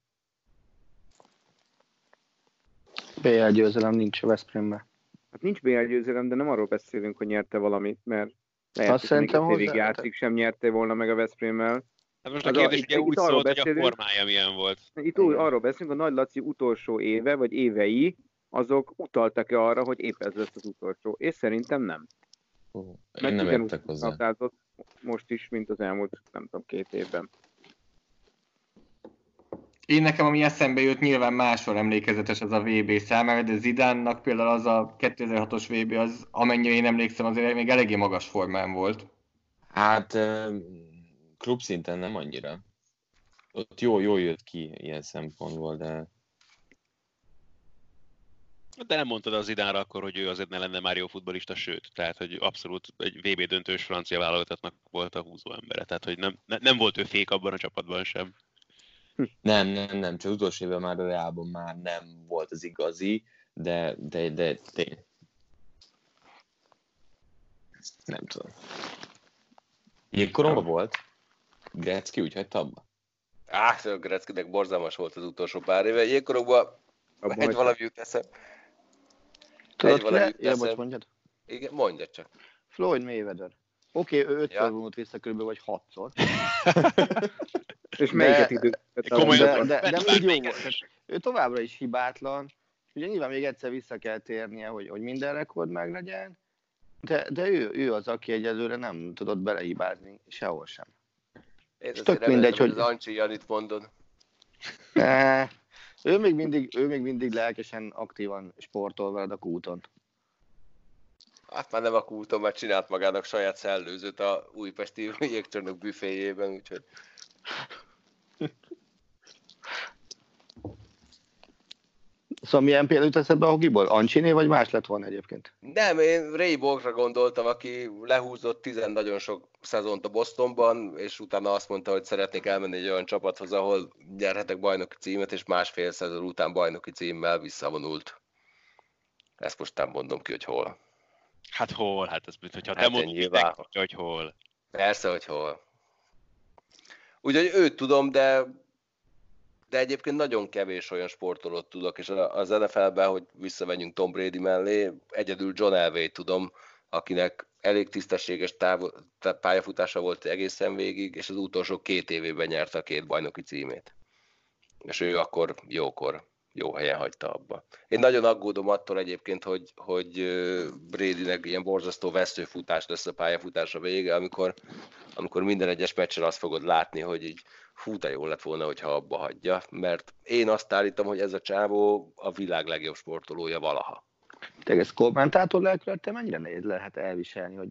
BL győzelem nincs a Veszprémben. Hát nincs BL győzelem, de nem arról beszélünk, hogy nyerte valamit, mert lehet, Azt hogy még évig játszik, sem nyerte volna meg a Veszprémmel. Hát most a kérdés ugye úgy szólt, hogy a formája milyen volt. Itt úgy, arról beszélünk, a Nagy Laci utolsó éve, vagy évei, azok utaltak-e arra, hogy épp ez lesz az utolsó? És szerintem nem. Hú, Meg Én nem ugyanúgy értek hozzá. most is, mint az elmúlt, nem tudom, két évben. Én nekem, ami eszembe jut, nyilván máshol emlékezetes az a VB számára, de Zidánnak például az a 2006-os VB, az amennyire én emlékszem, azért még eléggé magas formán volt. Hát ö, klub szinten nem annyira. Ott jó, jó jött ki ilyen szempontból, de De nem mondtad az idánra akkor, hogy ő azért ne lenne már jó futbolista, sőt, tehát hogy abszolút egy VB döntős francia válogatottnak volt a húzó embere, tehát hogy nem, ne, nem volt ő fék abban a csapatban sem. Nem, nem, nem, csak utolsó évben már a Reálban már nem volt az igazi, de, de, de tény. Nem tudom. Jégkoromban volt? Gretzky úgy hagyta abba? Á, a Gretzkynek borzalmas volt az utolsó pár éve. Jégkorokban Abban egy hogy- valami jut eszem. Tudod, valami ki? jut eszem. mondjad. Igen, mondja csak. Floyd Mayweather. Oké, okay, ő ötször Ja. ja. vonult vissza körülbelül, vagy hatszor. És De- melyiket időzített? Komolyan- De, de, de, Vedd úgy jó volt. Ő továbbra is hibátlan. Ugye nyilván még egyszer vissza kell térnie, hogy, hogy minden rekord meg legyen. De, de ő, ő az, aki egyelőre nem tudott belehibázni sehol sem. Én tök mindegy, hogy az Ancsi Janit mondod. Eh, ő még mindig, ő még mindig lelkesen, aktívan sportol veled a kúton. Hát már nem a kúton, mert csinált magának saját szellőzőt a újpesti jégcsarnok büféjében, úgyhogy Szóval milyen példa jut eszedbe a hokiból? Ancsiné, vagy más lett volna egyébként? Nem, én Ray Borgra gondoltam, aki lehúzott tizen nagyon sok szezont a Bostonban, és utána azt mondta, hogy szeretnék elmenni egy olyan csapathoz, ahol nyerhetek bajnoki címet, és másfél szezon után bajnoki címmel visszavonult. Ezt most nem mondom ki, hogy hol. Hát hol? Hát ez, hogyha Hát te mondod, hogy hol. Persze, hogy hol. Úgyhogy őt tudom, de, de egyébként nagyon kevés olyan sportolót tudok, és az NFL-ben, hogy visszamenjünk Tom Brady mellé, egyedül John elway tudom, akinek elég tisztességes táv, tá- pályafutása volt egészen végig, és az utolsó két évében nyerte a két bajnoki címét. És ő akkor jókor, jó helyen hagyta abba. Én nagyon aggódom attól egyébként, hogy, hogy Bradynek ilyen borzasztó veszőfutás lesz a pályafutása vége, amikor, amikor minden egyes meccsen azt fogod látni, hogy így fú, de jó lett volna, hogyha abba hagyja, mert én azt állítom, hogy ez a csávó a világ legjobb sportolója valaha. Te ez kommentátor lelkülettel mennyire nehéz lehet elviselni, hogy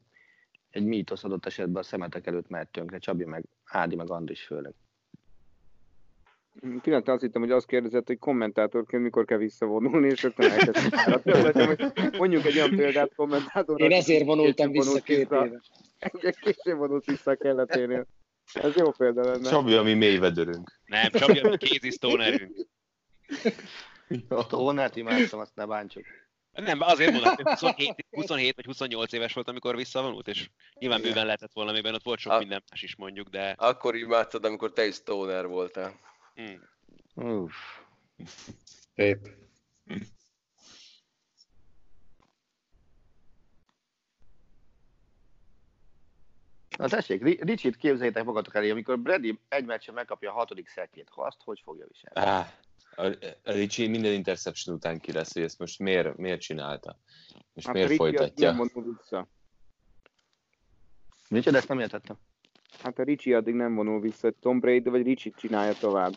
egy mítosz adott esetben a szemetek előtt mehet tönkre, Csabi, meg Ádi, meg Andris főleg. Pillanat, azt hittem, hogy azt kérdezett, hogy kommentátorként mikor kell visszavonulni, és rögtön elkezdtem Mondjuk egy olyan példát kommentátornak. Én ezért vonultam vissza két éve. Később vonult vissza a kelleténél. Ez jó példa lenne. Csabi, ami mélyvedörünk. Nem, Csabi, a kézi stonerünk. Tónát imádtam, azt ne bántsuk. Nem, azért mondom, hogy 27, 27 vagy 28 éves volt, amikor visszavonult, és nyilván bőven lehetett volna, amiben ott volt sok A- minden más is mondjuk, de Akkor imádtad, amikor te is stoner voltál. Hm, Uff. Szép. Na tessék, Ri- Ricsit képzeljétek magatok elé, amikor Brady egy meccsen megkapja a hatodik szettjét, ha azt hogy fogja viselni? Á, a, a Ricsi minden interception után ki lesz, hogy ezt most miért, miért csinálta? Most Hát miért folytatja? Nem vissza. Micsoda, ezt nem értettem. Hát a Ricsi addig nem vonul vissza, Tom Brady vagy Ricsi csinálja tovább.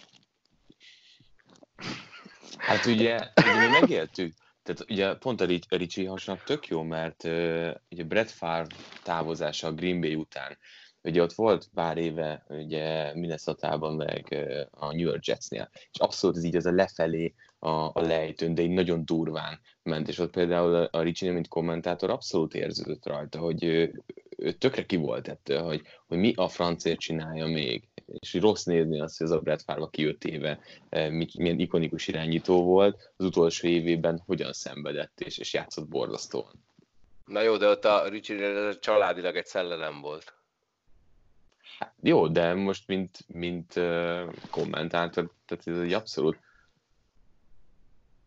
Hát ugye, ugye mi megéltük, tehát ugye pont a Ric- a Ricsi hasonlat tök jó, mert uh, ugye Brett Favre távozása a Green Bay után, ugye ott volt pár éve ugye Minnesota-ban meg a New York Jetsnél, és abszolút ez így az a lefelé a, a lejtőn, de így nagyon durván ment, és ott például a, a Ricsi, mint kommentátor abszolút érződött rajta, hogy ő, ő tökre ki volt ettől, hogy, hogy mi a francért csinálja még, és rossz nézni azt, hogy az a Brett Favre, aki öt éve mi- milyen ikonikus irányító volt, az utolsó évében hogyan szenvedett és, és játszott borzasztóan. Na jó, de ott a Ricsinél ez családilag egy szellelem volt. Jó, de most mint, mint uh, kommentátor, tehát ez egy abszolút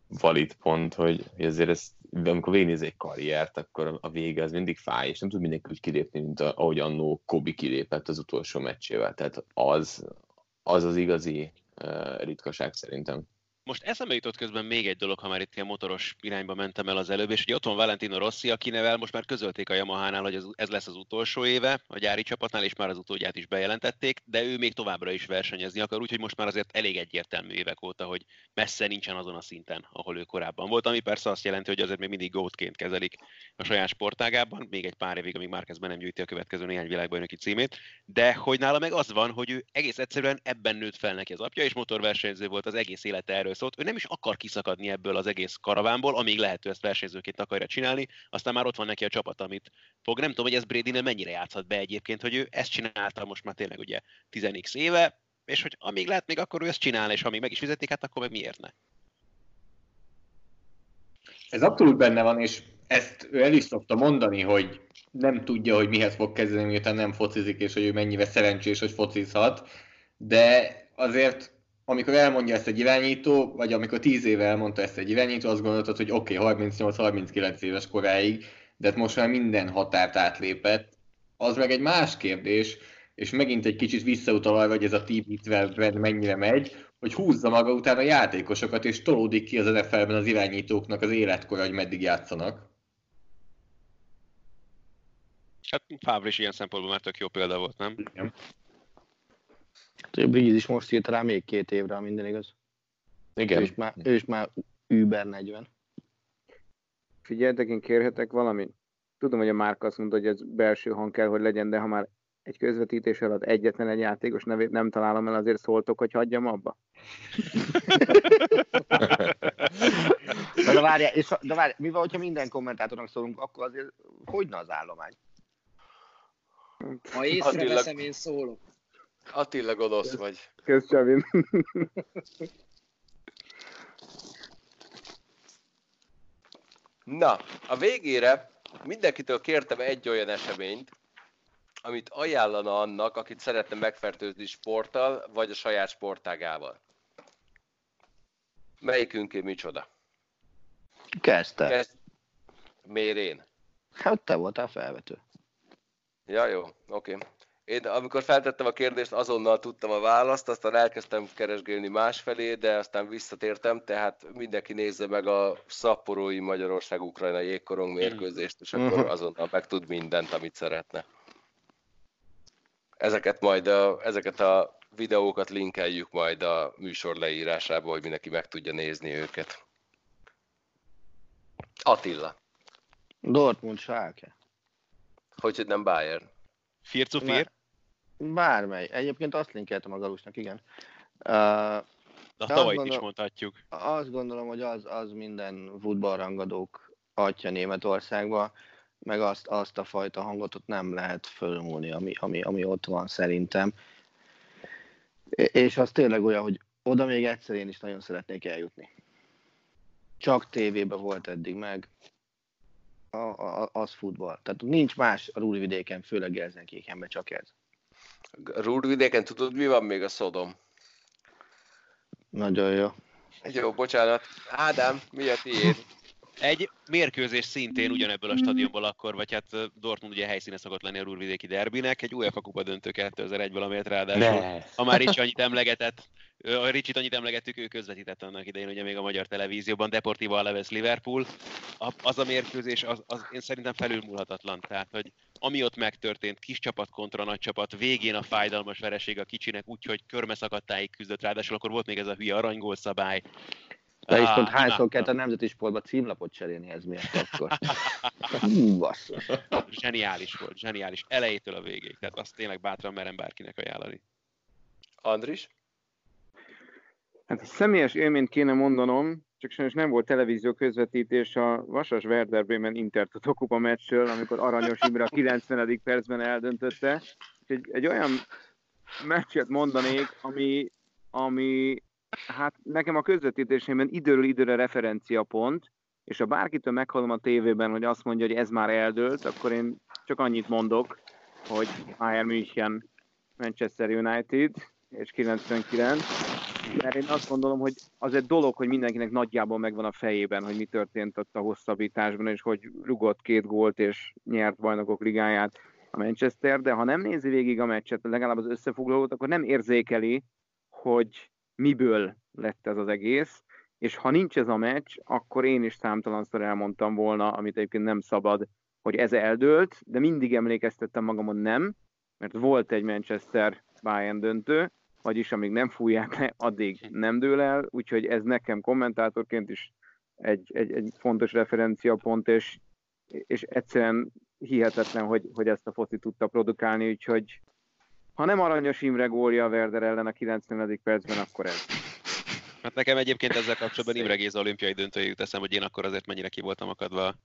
valid pont, hogy, hogy azért ez, amikor végignéz egy karriert, akkor a vége az mindig fáj, és nem tud mindenki úgy kilépni, mint a, ahogy annó Kobi kilépett az utolsó meccsével. Tehát az az, az igazi ritkaság szerintem. Most eszembe jutott közben még egy dolog, ha már itt ilyen motoros irányba mentem el az előbb, és hogy ott van Valentino Rossi, akinevel most már közölték a Yamaha-nál, hogy ez lesz az utolsó éve a gyári csapatnál, és már az utódját is bejelentették, de ő még továbbra is versenyezni akar, úgyhogy most már azért elég egyértelmű évek óta, hogy messze nincsen azon a szinten, ahol ő korábban volt, ami persze azt jelenti, hogy azért még mindig gótként kezelik a saját sportágában, még egy pár évig, amíg már kezdben nem gyűjti a következő néhány világbajnoki címét, de hogy nála meg az van, hogy ő egész egyszerűen ebben nőtt fel neki az apja, és motorversenyző volt az egész élete erről szólt. Ő nem is akar kiszakadni ebből az egész karavánból, amíg lehető ezt versenyzőként akarja csinálni, aztán már ott van neki a csapat, amit fog. Nem tudom, hogy ez brady mennyire játszhat be egyébként, hogy ő ezt csinálta most már tényleg ugye 10 éve, és hogy amíg lehet még akkor ő ezt csinál, és amíg meg is fizetik, hát akkor meg miért ne? Ez abszolút benne van, és ezt ő el is szokta mondani, hogy nem tudja, hogy mihez fog kezdeni, miután nem focizik, és hogy ő mennyire szerencsés, hogy focizhat, de azért amikor elmondja ezt egy irányító, vagy amikor 10 éve elmondta ezt egy irányító, azt gondoltad, hogy oké, okay, 38-39 éves koráig, de hát most már minden határt átlépett. Az meg egy más kérdés, és megint egy kicsit visszautal arra, hogy ez a TB12 mennyire megy, hogy húzza maga után a játékosokat, és tolódik ki az NFL-ben az irányítóknak az életkora, hogy meddig játszanak. Hát Fábr is ilyen szempontból már tök jó példa volt, nem? Igen. Brigiz is most írt rá még két évre, ha minden igaz. Igen. Ő is már, ő is már Uber 40. Figyeljetek, én kérhetek valamit? Tudom, hogy a Márk azt mondta, hogy ez belső hang kell, hogy legyen, de ha már egy közvetítés alatt egyetlen egy játékos nevét nem találom el, azért szóltok, hogy hagyjam abba? de várjál, és, de várjál, mi van, hogyha minden kommentátornak szólunk, akkor azért hogyne az állomány? Ha észreveszem, én szólok. Attila gonosz vagy. Kösz, Csavin. Na, a végére mindenkitől kértem egy olyan eseményt, amit ajánlana annak, akit szeretne megfertőzni sporttal, vagy a saját sportágával. Melyikünké micsoda? Kezdte. Kezd... Miért én? Hát te voltál felvető. Ja, jó, oké. Okay. Én amikor feltettem a kérdést, azonnal tudtam a választ, aztán elkezdtem keresgélni másfelé, de aztán visszatértem, tehát mindenki nézze meg a szapporói Magyarország-Ukrajna jégkorong mérkőzést, és akkor mhm. azonnal meg tud mindent, amit szeretne. Ezeket majd a, ezeket a videókat linkeljük majd a műsor leírásába, hogy mindenki meg tudja nézni őket. Attila. Dortmund Schalke. Hogy nem Bayern. Fircu Fir? Bármely. Egyébként azt linkeltem a Galusnak, igen. Uh, De a tavalyit is mondhatjuk. Azt gondolom, hogy az, az minden futballrangadók atya Németországban, meg azt, azt a fajta hangot ott nem lehet fölmúlni, ami, ami, ami ott van szerintem. És az tényleg olyan, hogy oda még egyszer én is nagyon szeretnék eljutni. Csak tévében volt eddig meg, a, a, az futball. Tehát nincs más a Rúlvidéken, főleg Gelsenkirchenben, csak ez. Rúdvidéken tudod, mi van még a Szodom? Nagyon jó. Jó, bocsánat. Ádám, mi a tiéd? Egy mérkőzés szintén ugyanebből a stadionból akkor, vagy hát Dortmund ugye helyszíne szokott lenni a Rúrvidéki derbinek, egy UEFA kupa döntő 2001-ből, amelyet ráadásul ne. ha már Ricsi annyit emlegetett, a Ricsit annyit emlegettük, ő közvetített annak idején ugye még a magyar televízióban, Deportivo Alaves Liverpool. A, az a mérkőzés, az, az, én szerintem felülmúlhatatlan. Tehát, hogy ami ott megtörtént, kis csapat kontra nagy csapat, végén a fájdalmas vereség a kicsinek, úgyhogy körmeszakadtáig küzdött, ráadásul akkor volt még ez a hülye arangól szabály. De is pont hányszor kellett a nemzeti sportban címlapot cserélni ez miatt akkor. Hú, basszus. Zseniális volt, zseniális. Elejétől a végéig. Tehát azt tényleg bátran merem bárkinek ajánlani. Andris? Hát személyes élményt kéne mondanom, csak sajnos nem volt televízió közvetítés a Vasas Werder Bremen Inter Kupa meccsről, amikor Aranyos Imre a 90. percben eldöntötte. Egy, egy olyan meccset mondanék, ami, ami hát nekem a közvetítésében időről időre referencia pont, és ha bárkitől meghallom a tévében, hogy azt mondja, hogy ez már eldőlt, akkor én csak annyit mondok, hogy Bayern München, Manchester United, és 99, mert én azt gondolom, hogy az egy dolog, hogy mindenkinek nagyjából megvan a fejében, hogy mi történt ott a hosszabbításban, és hogy rugott két gólt, és nyert bajnokok ligáját a Manchester, de ha nem nézi végig a meccset, legalább az összefoglalót, akkor nem érzékeli, hogy miből lett ez az egész, és ha nincs ez a meccs, akkor én is számtalanszor elmondtam volna, amit egyébként nem szabad, hogy ez eldőlt, de mindig emlékeztettem magamon nem, mert volt egy Manchester Bayern döntő, vagyis amíg nem fújják le, addig nem dől el, úgyhogy ez nekem kommentátorként is egy, egy, egy fontos referenciapont, és, és egyszerűen hihetetlen, hogy, hogy ezt a foci tudta produkálni, úgyhogy ha nem Aranyos Imre gólja a Werder ellen a 90. percben, akkor ez. Hát nekem egyébként ezzel kapcsolatban Imre Géza olimpiai döntőjű teszem, hogy én akkor azért mennyire ki voltam akadva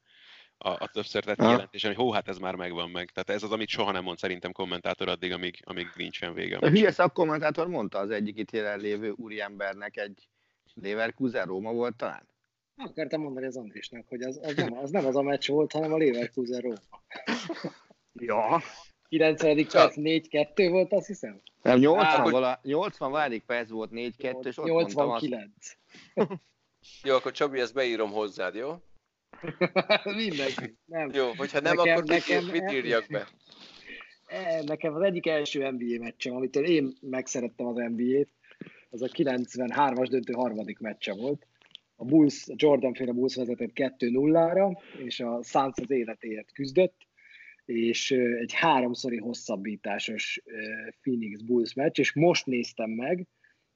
a, a többször tett jelentésen, hogy hó, hát ez már megvan meg. Tehát ez az, amit soha nem mond szerintem kommentátor addig, amíg, amíg nincsen vége. A hülye szakkommentátor mondta az egyik itt jelenlévő úriembernek egy Leverkusen Róma volt talán? Akartam mondani az Andrisnak, hogy az, az, nem, az nem az a meccs volt, hanem a Leverkusen Róma. ja. 90. perc 4-2 volt, azt hiszem? Nem, 80, Á, vala, 80 perc volt 4-2, és ott 89. Azt... Jó, akkor Csabi, ezt beírom hozzád, jó? Mindenki. Nem. Jó, hogyha nem, nekem, akkor nekem, mit írjak be? E, nekem az egyik első NBA meccsem, amitől én megszerettem az NBA-t, az a 93-as döntő harmadik meccse volt. A Bulls, a Jordan féle Bulls vezetett 2-0-ra, és a Suns az életéért küzdött, és egy háromszori hosszabbításos Phoenix Bulls meccs, és most néztem meg,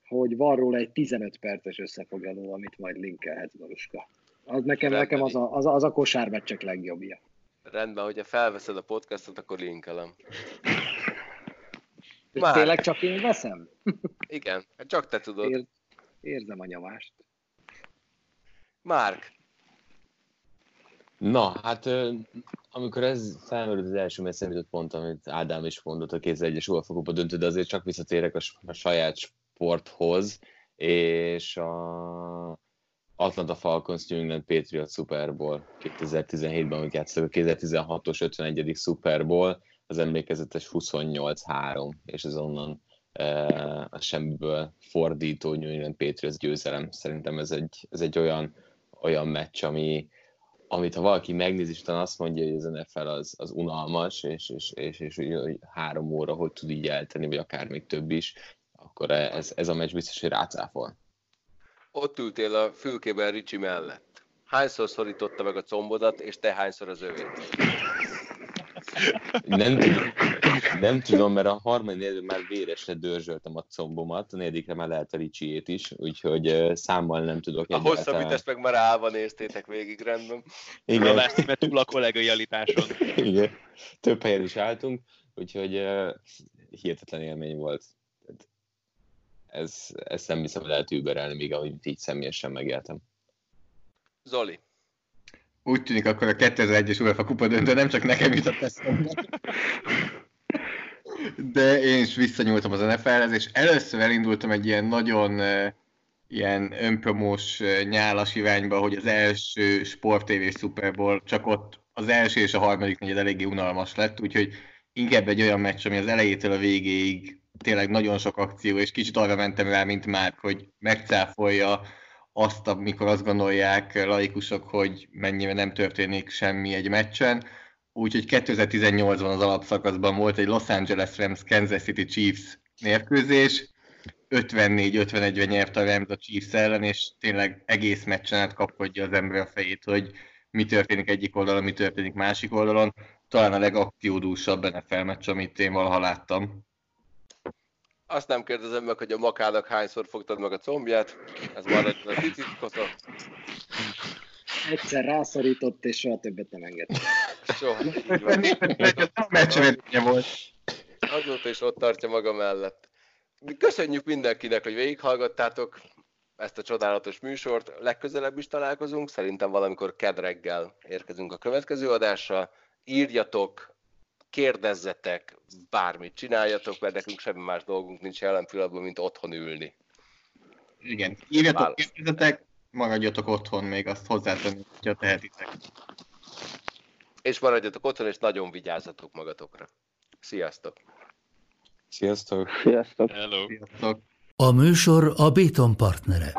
hogy van róla egy 15 perces összefoglaló, amit majd linkelhetsz, Galuska. Az nekem, nekem az, a, az, a, az a kosármeccsek legjobbja. Rendben, hogyha felveszed a podcastot, akkor linkelem. Már. Tényleg csak én veszem? Igen, hát csak te tudod. Ér, érzem a nyomást. Márk. Na, hát amikor ez felmerült az első messzemített pont, amit Ádám is mondott a 2001-es UEFA döntő, de azért csak visszatérek a saját sporthoz, és a Atlanta Falcons New England Patriots Super Bowl 2017-ben, amikor játszottak a 2016-os 51. Super Bowl, az emlékezetes 28-3, és ez onnan e, a semmiből fordító New England Patriots győzelem. Szerintem ez egy, ez egy olyan, olyan meccs, ami, amit ha valaki megnézi, és azt mondja, hogy az NFL az, az unalmas, és, és, és, és, és hogy három óra hogy tud így eltenni, vagy akár még több is, akkor ez, ez a meccs biztos, hogy rácáfol ott ültél a fülkében Ricsi mellett. Hányszor szorította meg a combodat, és te hányszor az övét? Nem tudom, nem tudom, mert a harmadik már véresre dörzsöltem a combomat, a negyedikre már lehet a Ricsiét is, úgyhogy számmal nem tudok. A hosszabbítást meg már állva néztétek végig rendben. Igen. Rolást, mert túl a kollégai állításon. Igen, több helyen is álltunk, úgyhogy uh, hihetetlen élmény volt ez, ezt nem hiszem lehet überelni, még amit így személyesen megéltem. Zoli. Úgy tűnik akkor a 2001-es UEFA kupa döntő nem csak nekem jutott eszembe. De én is visszanyúltam az NFL-hez, és először elindultam egy ilyen nagyon ilyen önpromós nyálas irányba, hogy az első Sport TV Super Bowl, csak ott az első és a harmadik negyed eléggé unalmas lett, úgyhogy inkább egy olyan meccs, ami az elejétől a végéig tényleg nagyon sok akció, és kicsit arra mentem rá, mint már, hogy megcáfolja azt, amikor azt gondolják laikusok, hogy mennyire nem történik semmi egy meccsen. Úgyhogy 2018-ban az alapszakaszban volt egy Los Angeles Rams Kansas City Chiefs mérkőzés, 54-51-re nyert a Rams a Chiefs ellen, és tényleg egész meccsen át kapkodja az ember a fejét, hogy mi történik egyik oldalon, mi történik másik oldalon. Talán a legakciódúsabb NFL meccs, amit én valaha láttam. Azt nem kérdezem meg, hogy a makának hányszor fogtad meg a combját, ez már egy a tititkota. Egyszer rászorított, és soha többet nem engedett. Soha. Meccsvedénye volt. Azóta is ott tartja maga mellett. Köszönjük mindenkinek, hogy végighallgattátok ezt a csodálatos műsort. Legközelebb is találkozunk, szerintem valamikor kedreggel érkezünk a következő adással. Írjatok, kérdezzetek, bármit csináljatok, mert nekünk semmi más dolgunk nincs jelen pillanatban, mint otthon ülni. Igen, írjatok, kérdezzetek, maradjatok otthon még, azt hozzátenni, hogyha tehetitek. És maradjatok otthon, és nagyon vigyázzatok magatokra. Sziasztok! Sziasztok! Sziasztok! Hello! Sziasztok! A műsor a Béton partnere.